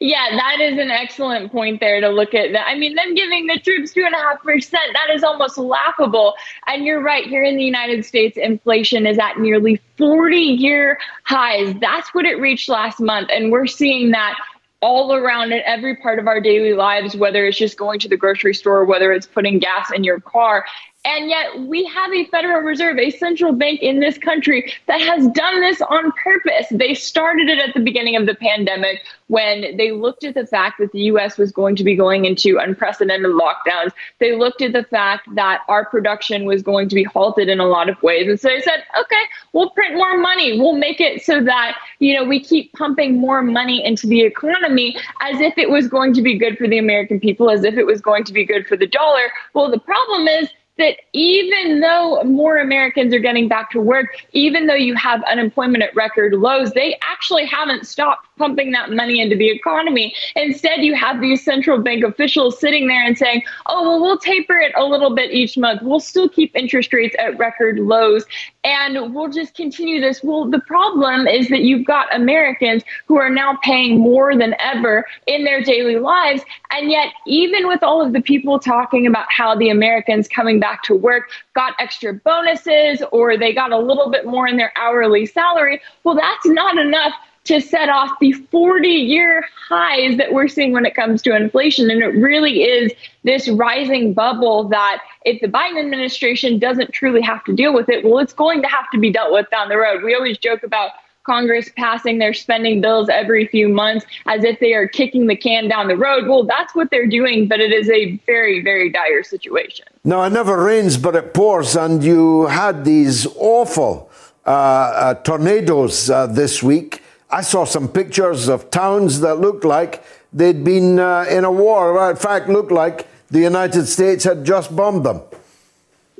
Yeah, that is an excellent point there to look at. That. I mean, them giving the troops two and a half percent, that is almost laughable. And you're right, here in the United States, inflation is at nearly 40 year highs. That's what it reached last month. And we're seeing that all around in every part of our daily lives, whether it's just going to the grocery store, whether it's putting gas in your car. And yet, we have a Federal Reserve, a central bank in this country that has done this on purpose. They started it at the beginning of the pandemic when they looked at the fact that the US was going to be going into unprecedented lockdowns. They looked at the fact that our production was going to be halted in a lot of ways. And so they said, okay, we'll print more money. We'll make it so that, you know, we keep pumping more money into the economy as if it was going to be good for the American people, as if it was going to be good for the dollar. Well, the problem is that even though more Americans are getting back to work, even though you have unemployment at record lows, they actually haven't stopped pumping that money into the economy. Instead, you have these central bank officials sitting there and saying, oh, well, we'll taper it a little bit each month. We'll still keep interest rates at record lows and we'll just continue this. Well, the problem is that you've got Americans who are now paying more than ever in their daily lives. And yet, even with all of the people talking about how the Americans coming back to work got extra bonuses or they got a little bit more in their hourly salary, well, that's not enough to set off the 40 year highs that we're seeing when it comes to inflation. And it really is this rising bubble that if the Biden administration doesn't truly have to deal with it, well, it's going to have to be dealt with down the road. We always joke about Congress passing their spending bills every few months as if they are kicking the can down the road. Well, that's what they're doing, but it is a very, very dire situation. No, it never rains, but it pours. And you had these awful uh, uh, tornadoes uh, this week. I saw some pictures of towns that looked like they'd been uh, in a war. In fact, looked like the United States had just bombed them.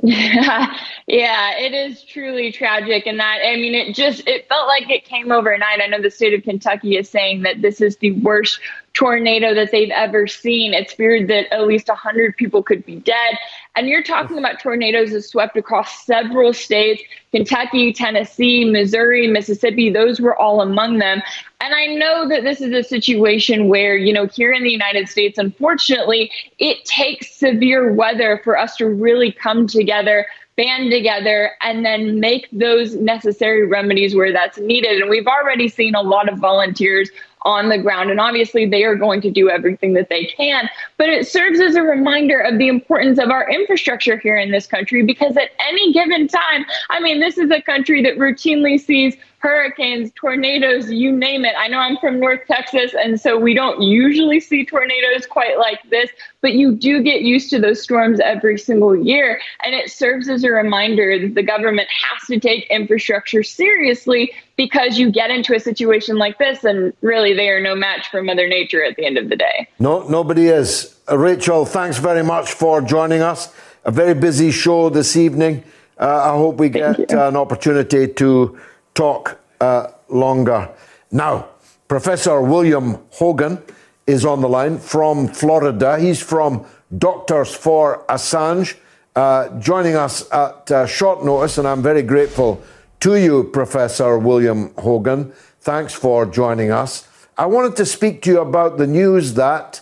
Yeah, *laughs* yeah, it is truly tragic. And that, I mean, it just, it felt like it came overnight. I know the state of Kentucky is saying that this is the worst tornado that they've ever seen. It's feared that at least 100 people could be dead. And you're talking about tornadoes that swept across several states Kentucky, Tennessee, Missouri, Mississippi, those were all among them. And I know that this is a situation where, you know, here in the United States, unfortunately, it takes severe weather for us to really come together band together and then make those necessary remedies where that's needed. And we've already seen a lot of volunteers on the ground. And obviously, they are going to do everything that they can. But it serves as a reminder of the importance of our infrastructure here in this country because at any given time, I mean, this is a country that routinely sees hurricanes, tornadoes, you name it. I know I'm from North Texas, and so we don't usually see tornadoes quite like this, but you do get used to those storms every single year. And it serves as a reminder that the government has to take infrastructure seriously because you get into a situation like this, and really they are no match for Mother Nature at the end of the day. No, nobody is. Uh, Rachel, thanks very much for joining us. A very busy show this evening. Uh, I hope we get an opportunity to talk uh, longer. Now, Professor William Hogan is on the line from Florida. He's from Doctors for Assange, uh, joining us at uh, short notice, and I'm very grateful to you, Professor William Hogan. Thanks for joining us. I wanted to speak to you about the news that,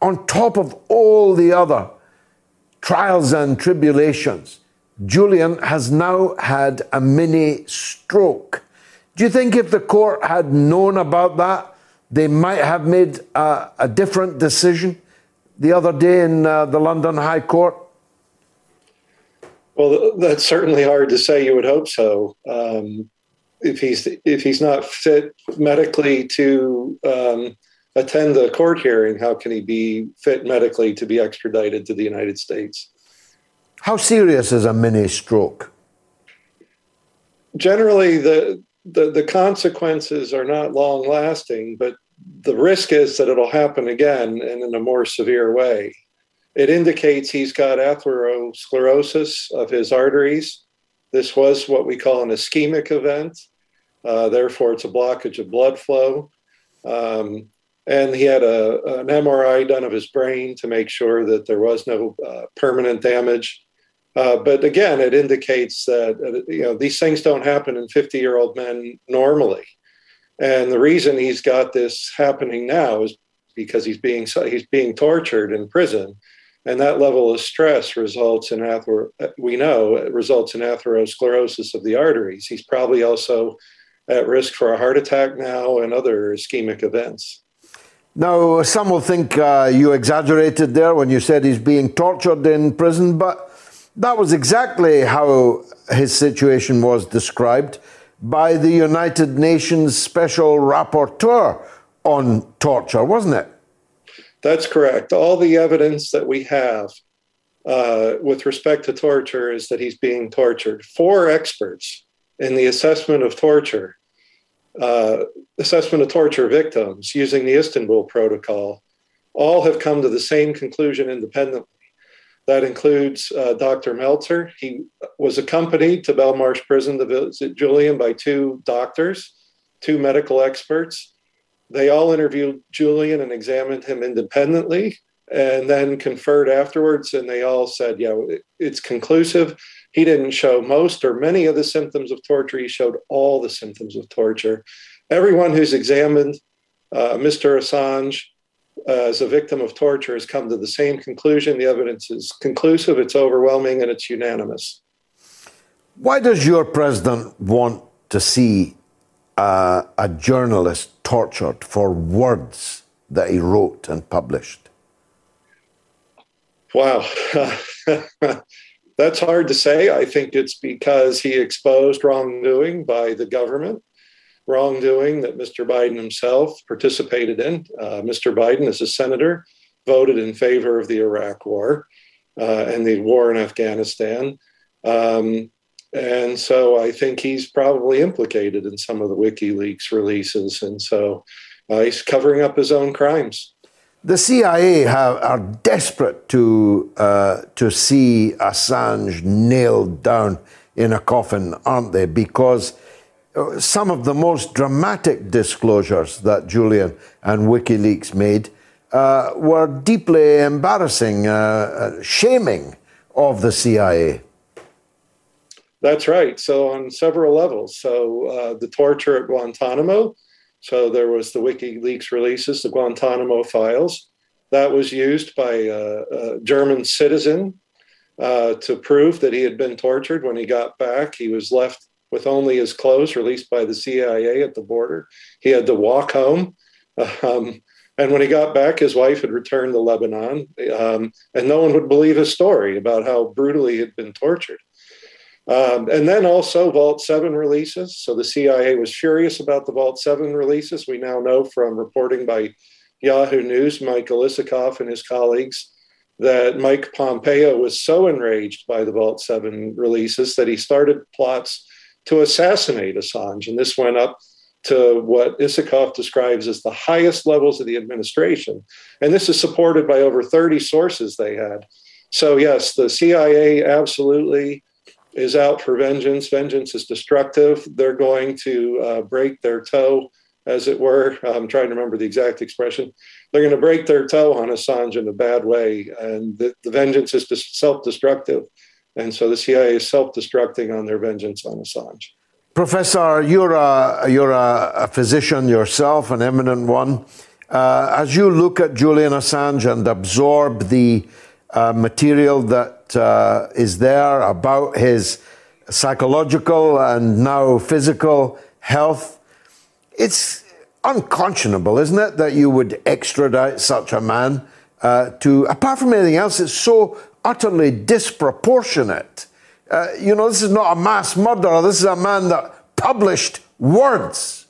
on top of all the other trials and tribulations Julian has now had a mini stroke. Do you think if the court had known about that, they might have made a, a different decision the other day in uh, the London High Court? Well, that's certainly hard to say. You would hope so. Um, if he's if he's not fit medically to um, attend the court hearing, how can he be fit medically to be extradited to the United States? How serious is a mini stroke? Generally, the, the, the consequences are not long lasting, but the risk is that it'll happen again and in a more severe way. It indicates he's got atherosclerosis of his arteries. This was what we call an ischemic event. Uh, therefore, it's a blockage of blood flow. Um, and he had a, an MRI done of his brain to make sure that there was no uh, permanent damage. Uh, but again, it indicates that uh, you know these things don't happen in 50 year old men normally. And the reason he's got this happening now is because he's being he's being tortured in prison, and that level of stress results in ather- we know it results in atherosclerosis of the arteries. He's probably also at risk for a heart attack now and other ischemic events. Now, some will think uh, you exaggerated there when you said he's being tortured in prison, but that was exactly how his situation was described by the United Nations Special Rapporteur on torture, wasn't it? That's correct. All the evidence that we have uh, with respect to torture is that he's being tortured. Four experts in the assessment of torture, uh, assessment of torture victims using the Istanbul Protocol, all have come to the same conclusion independently. That includes uh, Dr. Melzer. He was accompanied to Belmarsh Prison to visit Julian by two doctors, two medical experts. They all interviewed Julian and examined him independently and then conferred afterwards. And they all said, yeah, it's conclusive. He didn't show most or many of the symptoms of torture. He showed all the symptoms of torture. Everyone who's examined uh, Mr. Assange as a victim of torture has come to the same conclusion. The evidence is conclusive, it's overwhelming, and it's unanimous. Why does your president want to see uh, a journalist tortured for words that he wrote and published? Wow. *laughs* That's hard to say. I think it's because he exposed wrongdoing by the government wrongdoing that Mr. Biden himself participated in. Uh, Mr. Biden, as a senator, voted in favor of the Iraq War uh, and the war in Afghanistan. Um, and so I think he's probably implicated in some of the WikiLeaks releases. And so uh, he's covering up his own crimes. The CIA have, are desperate to, uh, to see Assange nailed down in a coffin, aren't they? Because some of the most dramatic disclosures that Julian and WikiLeaks made uh, were deeply embarrassing, uh, uh shaming of the CIA. That's right. So, on several levels. So, uh, the torture at Guantanamo. So, there was the WikiLeaks releases, the Guantanamo files. That was used by a, a German citizen uh, to prove that he had been tortured when he got back. He was left with only his clothes released by the CIA at the border. He had to walk home. Um, and when he got back, his wife had returned to Lebanon, um, and no one would believe his story about how brutally he had been tortured. Um, and then also Vault 7 releases. So the CIA was furious about the Vault 7 releases. We now know from reporting by Yahoo News, Michael Isikoff and his colleagues, that Mike Pompeo was so enraged by the Vault 7 releases that he started plots to assassinate Assange. And this went up to what Isikoff describes as the highest levels of the administration. And this is supported by over 30 sources they had. So, yes, the CIA absolutely is out for vengeance. Vengeance is destructive. They're going to uh, break their toe, as it were. *laughs* I'm trying to remember the exact expression. They're going to break their toe on Assange in a bad way. And the, the vengeance is self destructive. And so the CIA is self destructing on their vengeance on Assange. Professor, you're a, you're a, physician yourself, an eminent one. Uh, as you look at Julian Assange and absorb the uh, material that uh, is there about his psychological and now physical health. It's unconscionable, isn't it, that you would extradite such a man uh, to, apart from anything else, it's so utterly disproportionate. Uh, you know, this is not a mass murderer, this is a man that published words.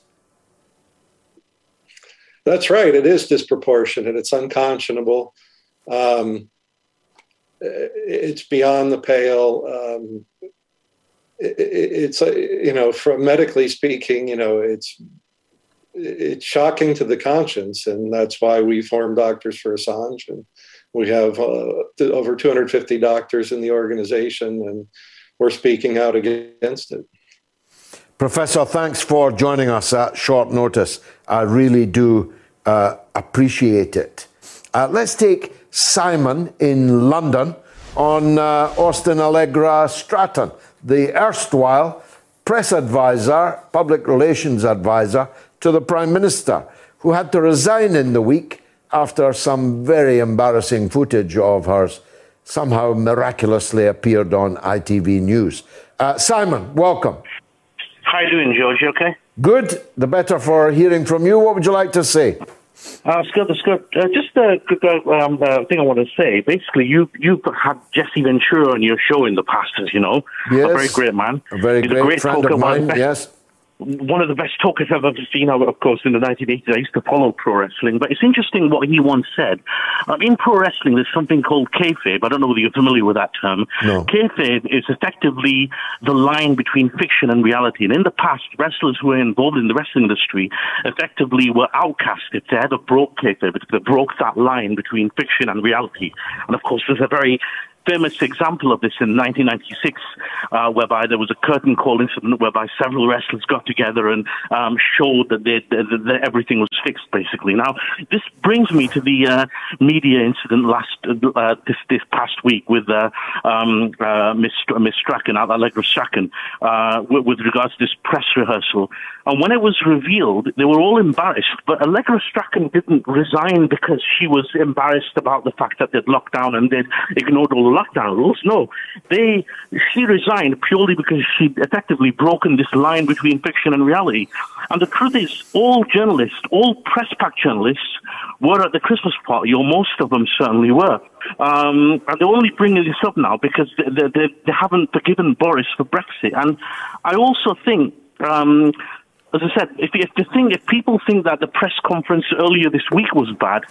That's right. It is disproportionate. It's unconscionable. Um, it's beyond the pale. Um, it, it's you know, from medically speaking, you know, it's it's shocking to the conscience, and that's why we formed Doctors for Assange, and we have uh, over 250 doctors in the organization, and we're speaking out against it. Professor, thanks for joining us at short notice. I really do uh, appreciate it. Uh, let's take Simon in London on uh, Austin Allegra Stratton, the erstwhile press advisor, public relations advisor to the Prime Minister, who had to resign in the week after some very embarrassing footage of hers somehow miraculously appeared on ITV News. Uh, Simon, welcome. How you doing, George? You okay? Good. The better for hearing from you. What would you like to say? Uh, Scott, Scott, uh, just a uh, um, uh, thing I want to say. Basically, you you've had Jesse Ventura on your show in the past, as you know. Yes. A very great man. A very He's great, a great friend of mine, best- *laughs* yes. One of the best talkers I've ever seen, of course, in the 1980s. I used to follow pro wrestling, but it's interesting what he once said. Um, in pro wrestling, there's something called kayfabe. I don't know whether you're familiar with that term. No. Kayfabe is effectively the line between fiction and reality. And in the past, wrestlers who were involved in the wrestling industry effectively were outcast if they had a broke kayfabe, if they broke that line between fiction and reality. And of course, there's a very famous example of this in 1996, uh, whereby there was a curtain call incident whereby several wrestlers got together and um, showed that, they, that, that everything was fixed, basically. Now, this brings me to the uh, media incident last uh, this, this past week with uh, um, uh, Miss, Miss Strachan, Allegra Strachan, uh, with regards to this press rehearsal. And when it was revealed, they were all embarrassed, but Allegra Strachan didn't resign because she was embarrassed about the fact that they'd locked down and they'd ignored all the lockdown rules. No, they she resigned purely because she'd effectively broken this line between fiction and reality. And the truth is, all journalists, all press pack journalists, were at the Christmas party, or most of them certainly were. Um, and they're only bringing this up now because they, they, they, haven't forgiven Boris for Brexit. And I also think. Um, as I said, if, if the thing, if people think that the press conference earlier this week was bad,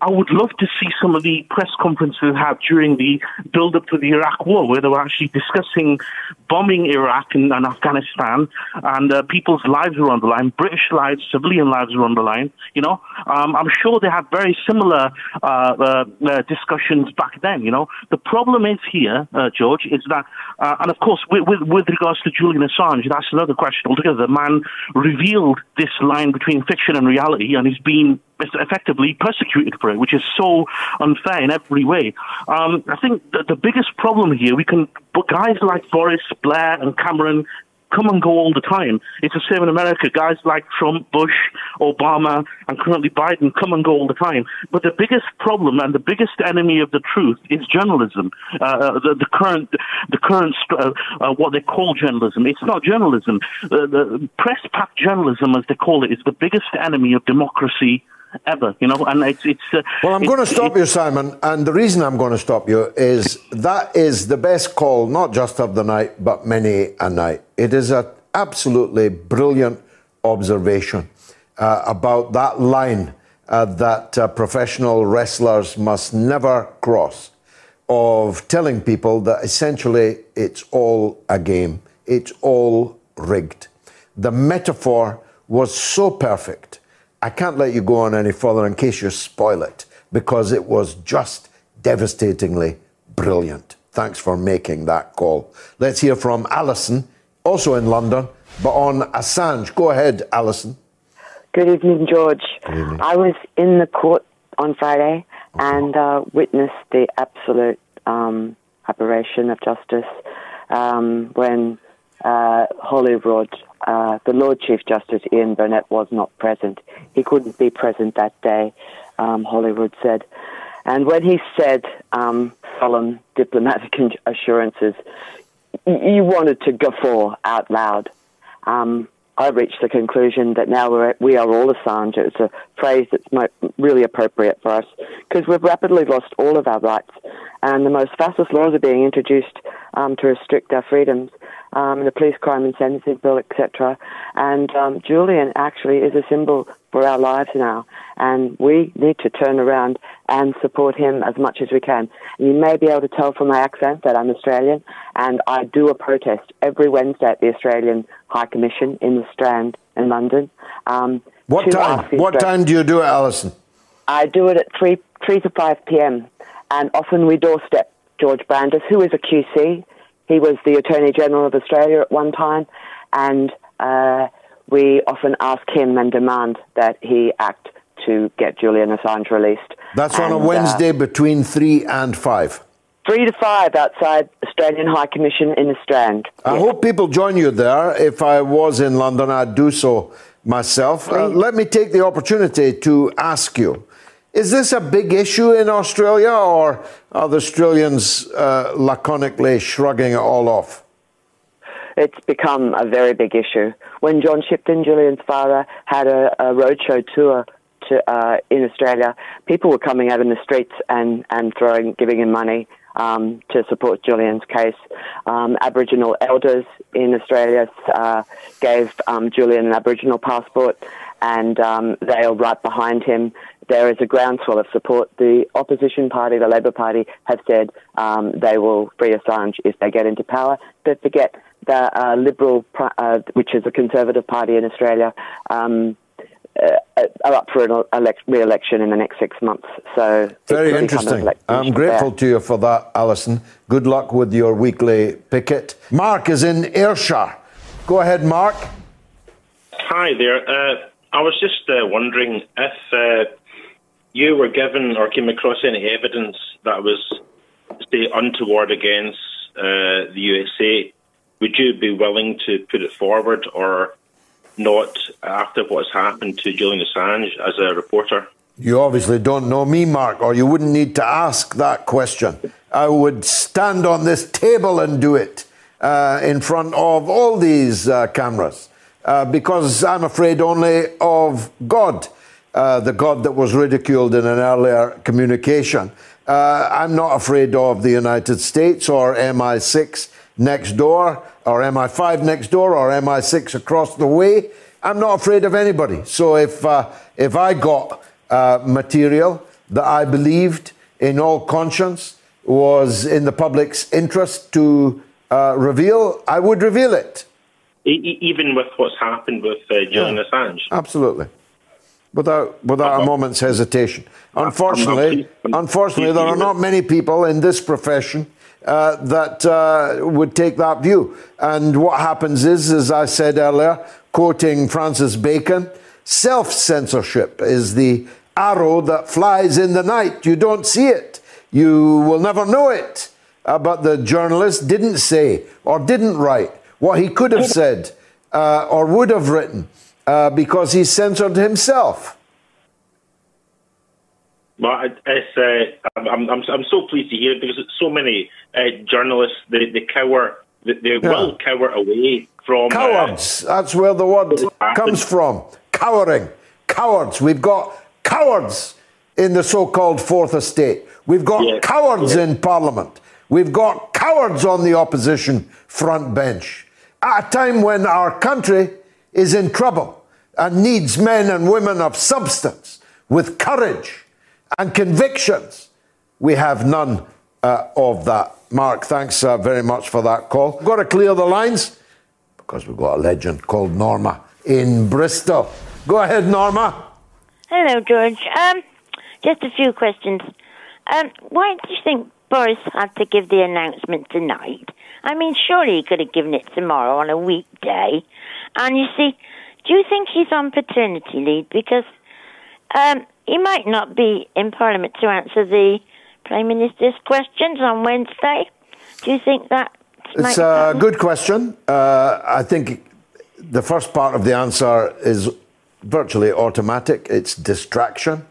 I would love to see some of the press conferences they had during the build-up to the Iraq War, where they were actually discussing bombing Iraq and, and Afghanistan, and uh, people's lives were on the line, British lives, civilian lives were on the line. You know, um, I'm sure they had very similar uh, uh, uh, discussions back then. You know, the problem is here, uh, George, is that, uh, and of course, with, with, with regards to Julian Assange, that's another question altogether. The man revealed this line between fiction and reality, and he's been effectively persecuted for it, which is so unfair in every way. Um, I think that the biggest problem here, we can, guys like Boris, Blair, and Cameron come and go all the time. It's the same in America. Guys like Trump, Bush, Obama, and currently Biden come and go all the time. But the biggest problem and the biggest enemy of the truth is journalism. Uh, the, the current, the current, uh, uh, what they call journalism. It's not journalism. Uh, the press pack journalism, as they call it, is the biggest enemy of democracy ever. You know, and it's it's. Uh, Well, I'm it's- going to stop you, Simon. And the reason I'm going to stop you is that is the best call, not just of the night, but many a night. It is an absolutely brilliant observation uh, about that line uh, that uh, professional wrestlers must never cross of telling people that essentially it's all a game, it's all rigged. The metaphor was so perfect. I can't let you go on any further in case you spoil it because it was just devastatingly brilliant. Thanks for making that call. Let's hear from Alison, also in London, but on Assange. Go ahead, Alison. Good evening, George. Good evening. I was in the court on Friday and uh, witnessed the absolute um, aberration of justice um, when uh, Holroyde, uh, the Lord Chief Justice Ian Burnett, was not present. He couldn't be present that day, um, said. And when he said um, solemn diplomatic *laughs* assurances, you wanted to guffaw out loud. Um, I reached the conclusion that now we're, we are all Assange. It's a phrase that's really appropriate for us because we've rapidly lost all of our rights, and the most fascist laws are being introduced um, to restrict our freedoms. Um, the police crime and sentencing bill, etc. And um, Julian actually is a symbol for our lives now, and we need to turn around and support him as much as we can. You may be able to tell from my accent that I'm Australian, and I do a protest every Wednesday at the Australian High Commission in the Strand in London. Um, what time? What time do you do it, Alison? I do it at three three to five p.m. and often we doorstep George Brandis, who is a QC. He was the Attorney General of Australia at one time, and uh, we often ask him and demand that he act to get Julian Assange released. That's and, on a Wednesday uh, between 3 and 5. 3 to 5 outside Australian High Commission in the Strand. I yes. hope people join you there. If I was in London, I'd do so myself. Uh, let me take the opportunity to ask you is this a big issue in Australia, or are the Australians uh, laconically shrugging it all off? It's become a very big issue. When John Shipton, Julian's father, had a, a roadshow tour to, uh, in Australia, people were coming out in the streets and, and throwing, giving him money um, to support Julian's case. Um, Aboriginal elders in Australia uh, gave um, Julian an Aboriginal passport, and um, they are right behind him. There is a groundswell of support. The opposition party, the Labor Party, have said um, they will free Assange if they get into power. But forget the uh, Liberal, uh, which is a conservative party in Australia, um, uh, are up for an elect- re-election in the next six months. So very interesting. I'm grateful there. to you for that, Alison. Good luck with your weekly picket. Mark is in Ayrshire. Go ahead, Mark. Hi there. Uh, I was just uh, wondering if uh, you were given or came across any evidence that was, say, untoward against uh, the USA. Would you be willing to put it forward or not after what's happened to Julian Assange as a reporter? You obviously don't know me, Mark, or you wouldn't need to ask that question. I would stand on this table and do it uh, in front of all these uh, cameras uh, because I'm afraid only of God, uh, the God that was ridiculed in an earlier communication. Uh, I'm not afraid of the United States or MI6 next door or MI5 next door or MI6 across the way. I'm not afraid of anybody. So if, uh, if I got uh, material that I believed in all conscience was in the public's interest to uh, reveal, I would reveal it. Even with what's happened with uh, Julian yeah, Assange? Absolutely. Without, without a moment's hesitation. Unfortunately, unfortunately, there are not many people in this profession uh, that uh, would take that view. And what happens is, as I said earlier, quoting Francis Bacon, self censorship is the arrow that flies in the night. You don't see it, you will never know it. Uh, but the journalist didn't say or didn't write what he could have said uh, or would have written uh, because he censored himself. Well, it's, uh, I'm, I'm, I'm so pleased to hear it because so many uh, journalists they, they cower, they, they yeah. will cower away from uh, cowards. Uh, That's where the word comes from. Cowering, cowards. We've got cowards in the so-called fourth estate. We've got yeah. cowards yeah. in Parliament. We've got cowards on the opposition front bench. At a time when our country is in trouble and needs men and women of substance with courage and convictions. We have none uh, of that. Mark, thanks uh, very much for that call. We've got to clear the lines because we've got a legend called Norma in Bristol. Go ahead, Norma. Hello, George. Um, just a few questions. Um, why do you think Boris had to give the announcement tonight? I mean, surely he could have given it tomorrow on a weekday. And you see, do you think he's on paternity leave? Because um, he might not be in Parliament to answer the Prime Minister's questions on Wednesday. Do you think that? It's a good question. Uh, I think the first part of the answer is virtually automatic. It's distraction.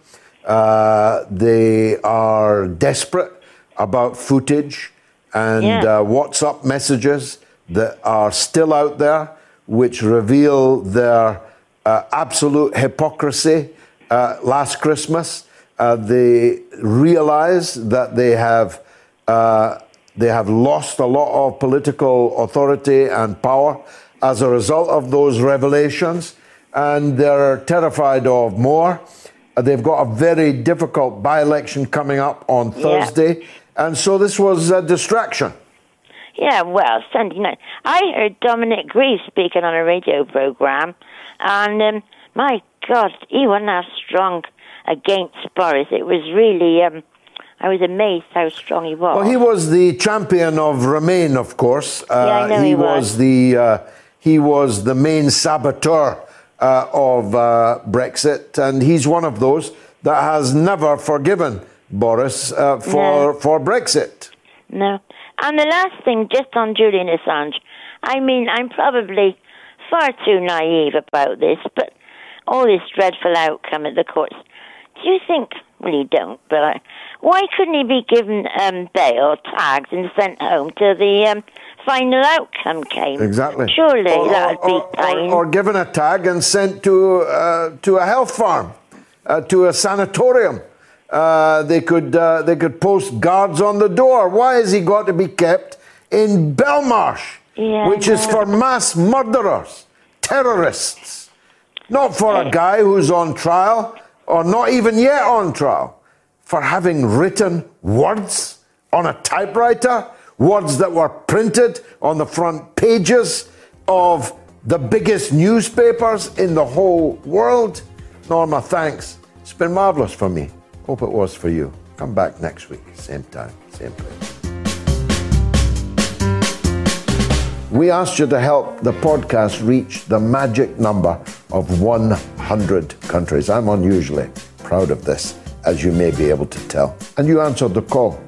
Uh, they are desperate about footage and Yeah. uh, WhatsApp messages that are still out there, which reveal their uh, absolute hypocrisy. Uh, last Christmas, uh, they realize that they have uh, they have lost a lot of political authority and power as a result of those revelations, and they're terrified of more. Uh, They've got a very difficult by election coming up on Yeah. Thursday, and so this was a distraction. Yeah, well, Sunday night. I heard Dominic Grieve speaking on a radio program, and um, my God, he wasn't that strong against Boris. It was really, um, I was amazed how strong he was. Well, he was the champion of Remain, of course. Uh, Yeah, I know he was. was. the uh, he was the main saboteur uh, of uh, Brexit, and he's one of those that has never forgiven Boris uh, for No. for Brexit. No. And the last thing, just on Julian Assange, I mean, I'm probably far too naive about this, but all this dreadful outcome at the courts. Do you think? Well, you don't, but I, why couldn't he be given um, bail, tagged, and sent home till the um, final outcome came? Exactly. Surely Or- that would be or, or, or given a tag and sent to uh, to a health farm, uh, to a sanatorium. Uh, they could uh, they could post guards on the door. Why has he got to be kept in Belmarsh, Yeah, which is for mass murderers, terrorists, not for a guy who's on trial or not even yet on trial for having written words on a typewriter, words that were printed on the front pages of the biggest newspapers in the whole world. Norma, thanks. It's been marvelous for me. Hope it was for you. Come back next week, same time, same place. We asked you to help the podcast reach the magic number of 100 countries. I'm unusually proud of this, as you may be able to tell. And you answered the call.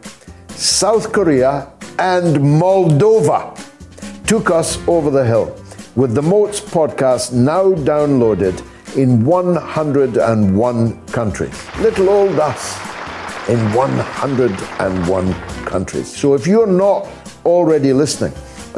South Korea and Moldova took us over the hill with the Moats podcast now downloaded in 101 countries. Little old us in 101 countries. So if you're not already listening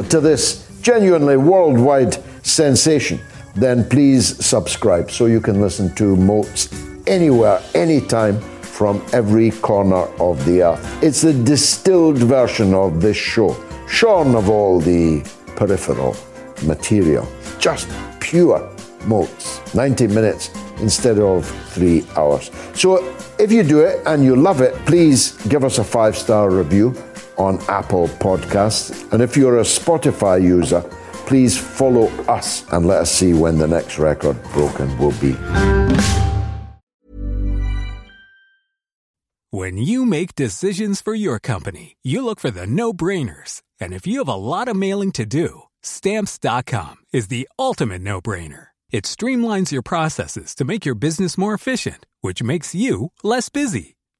to this genuinely worldwide sensation, then please subscribe so you can listen to Moats anywhere, anytime from every corner of the earth. It's a distilled version of this show, shorn of all the peripheral material, just pure Moats. 90 minutes instead of three hours. So if you do it and you love it, please give us a five star review on Apple Podcasts. And if you're a Spotify user, please follow us and let us see when the next record broken will be. When you make decisions for your company, you look for the no brainers. And if you have a lot of mailing to do, stamps.com is the ultimate no brainer. It streamlines your processes to make your business more efficient, which makes you less busy.